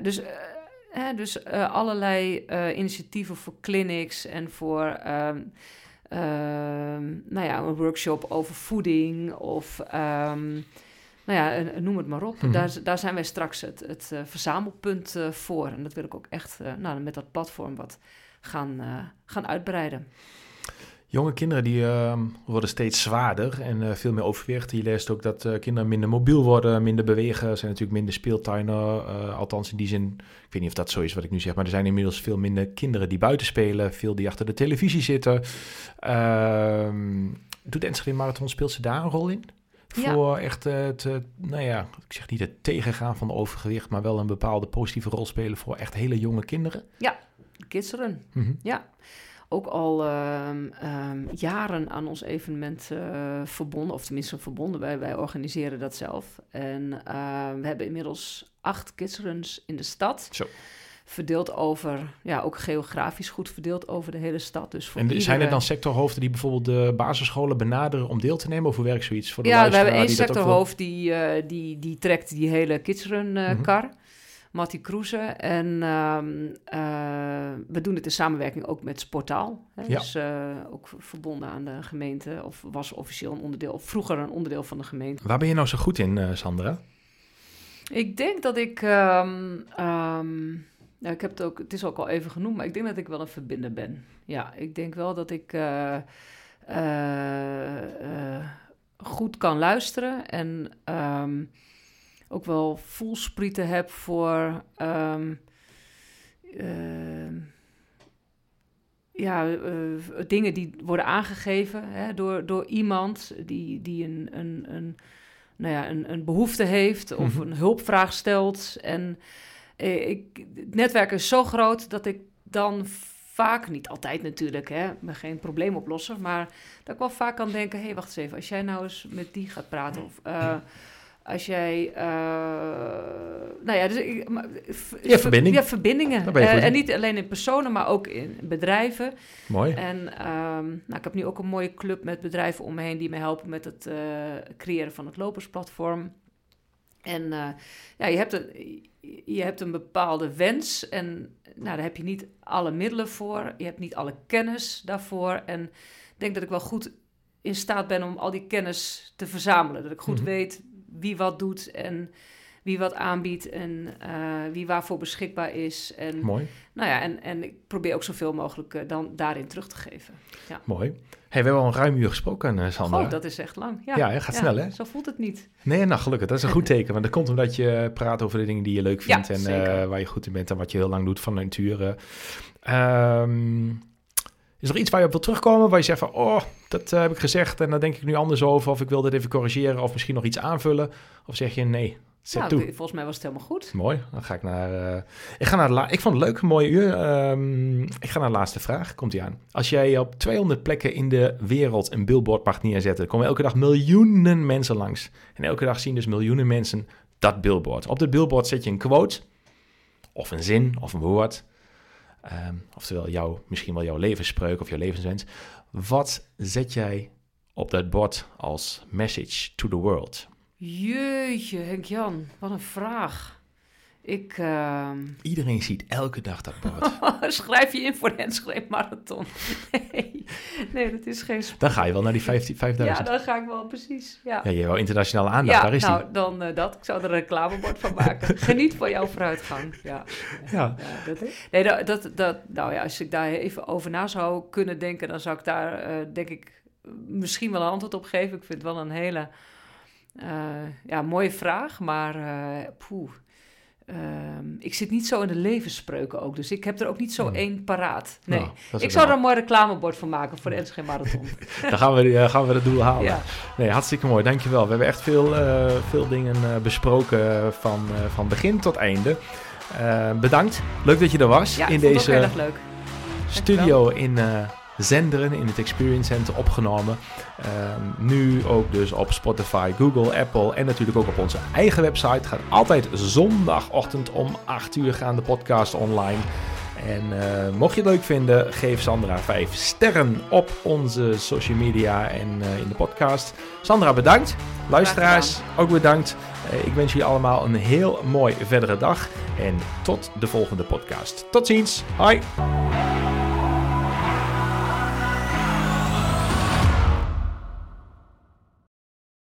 dus... dus allerlei initiatieven voor clinics en voor ehm, ehm, nou ja, een workshop over voeding of um, nou ja, noem het maar op. Mhm. daar, daar zijn wij straks het, het uh, verzamelpunt uh, voor. En dat wil ik ook echt uh, nou, met dat platform wat gaan, gaan uitbreiden. Jonge kinderen die ehm, worden steeds zwaarder en eh, veel meer overwicht. Je leest ook dat eh, kinderen minder mobiel worden, minder bewegen. Er zijn natuurlijk minder speeltuinen, eh, althans in die zin. Ik weet niet of dat zo is wat ik nu zeg, maar er zijn inmiddels veel minder kinderen die buiten spelen. Veel die achter de televisie zitten. Ehm, doet de Enschede Marathon, speelt ze daar een rol in? Ja. Voor echt het, eh, nou ja, ik zeg niet het tegengaan van overgewicht, maar wel een bepaalde positieve rol spelen voor echt hele jonge kinderen. Kidsrun. Mhm. Ja, ook al ehm, ehm, jaren aan ons evenement eh, verbonden, of tenminste verbonden. Wij, wij organiseren dat zelf. En ehm, we hebben inmiddels acht kidsruns in de stad. Zo. Verdeeld over, ja, ook geografisch goed verdeeld over de hele stad. Dus voor En zijn er dan sectorhoofden die bijvoorbeeld de basisscholen benaderen om deel te nemen? Of hoe werkt zoiets? Voor de Ja, we hebben één die wil- sectorhoofd die, eh, die, die trekt die hele kidsrun eh Mhm. kar. Mattie Kroeze. En ehm, eh, we doen het in samenwerking ook met Sportaal. Hè? Ja. Dus eh, ook verbonden aan de gemeente. Of was officieel een onderdeel, of vroeger een onderdeel van de gemeente. Waar ben je nou zo goed in, Sandra? Ik denk dat ik... ehm, ehm, ja, ik heb het ook... Het is ook al even genoemd, maar ik denk dat ik wel een verbinder ben. Ja, ik denk wel dat ik... eh, eh, eh, goed kan luisteren en ehm, ook wel voelsprieten heb voor ehm, ehm, ja, dingen die worden aangegeven hè, door, door iemand die, die een, een, een, nou ja, een, een behoefte heeft of Mhm. een hulpvraag stelt. En ik, het netwerk is zo groot dat ik dan vaak, niet altijd natuurlijk, hè, geen probleemoplosser, maar dat ik wel vaak kan denken, hé, hey, wacht eens even, als jij nou eens met die gaat praten of... eh, als jij, eh, nou ja, dus ik, maar, Ja, verbinding. Ja, verbindingen. Eh, en niet alleen in personen, maar ook in bedrijven. Mooi. En ehm, nou, ik heb nu ook een mooie club met bedrijven om me heen die me helpen met het eh, creëren van het lopersplatform. En eh, ja, je hebt, een, je hebt een bepaalde wens en nou, daar heb je niet alle middelen voor. Je hebt niet alle kennis daarvoor. En ik denk dat ik wel goed in staat ben om al die kennis te verzamelen. Dat ik goed Mhm. weet wie wat doet en wie wat aanbiedt en eh, wie waarvoor beschikbaar is. En Mooi. nou ja, en, en ik probeer ook zoveel mogelijk eh, dan daarin terug te geven. Mooi. Hey, we hebben al een ruim uur gesproken, eh, Sandra. Oh, dat is echt lang. Ja, Ja, hè, gaat snel, hè? Zo voelt het niet. Nee, nou gelukkig. Dat is een goed teken. Want dat komt omdat je praat over de dingen die je leuk Ja, vindt. en waar je goed in bent en wat je heel lang doet van nature. Ehm, is er iets waar je op wil terugkomen? Waar je zegt van, oh, dat heb ik gezegd en daar denk ik nu anders over. Of ik wil dit even corrigeren of misschien nog iets aanvullen. Of zeg je, nee, zet Nou, volgens mij was het helemaal goed. Mooi, dan ga ik naar. eh, ik, ga naar la- ik vond het leuk, een mooie uur. Ehm, ik ga naar de laatste vraag. Komt ie aan. Als jij op 200 plekken in de wereld een billboard mag neerzetten, komen elke dag miljoenen mensen langs. En elke dag zien dus miljoenen mensen dat billboard. Op dat billboard zet je een quote, of een zin, of een woord. Ehm, oftewel jouw, misschien wel jouw levensspreuk of jouw levenswens. Wat zet jij op dat bord als message to the world? Jeetje, Henk-Jan, wat een vraag. Ik ehm, Iedereen ziet elke dag dat bord. schrijf je in voor de Enschede Marathon. Nee, nee, dat is geen... sp- Dan ga je wel naar die 15 Ja, 5000. dan ga ik wel precies. Ja, Ja, je wil internationale aandacht, Ja, daar is nou, die. dan eh, dat. Ik zou er een reclamebord van maken. Geniet van jouw vooruitgang. Ja. Ja. Ja, dat, nee, dat, dat, dat, nou ja, als ik daar even over na zou kunnen denken, dan zou ik daar, eh, denk ik, misschien wel een antwoord op geven. Ik vind het wel een hele eh, ja, mooie vraag, maar poeh. Ehm, ik zit niet zo in de levensspreuken ook, dus ik heb er ook niet zo Hmm. één paraat. Nee. Nou, is ik zou er een mooi reclamebord van maken voor de Enschede Marathon. Dan gaan we, eh, gaan we het doel halen. ja. Nee, hartstikke mooi, dankjewel. We hebben echt veel, veel dingen besproken van, van begin tot einde. Bedankt. Leuk dat je er was ja, in deze studio in Zenderen, in het Experience Center opgenomen. Ehm, nu ook dus op Spotify, Google, Apple en natuurlijk ook op onze eigen website. Gaat altijd zondagochtend om 8 uur gaan de podcast online. En eh, mocht je het leuk vinden, geef Sandra 5 sterren op onze social media en eh, in de podcast. Sandra, bedankt. Luisteraars, ook bedankt. Eh, ik wens jullie allemaal een heel mooi verdere dag. En tot de volgende podcast. Tot ziens. Hoi.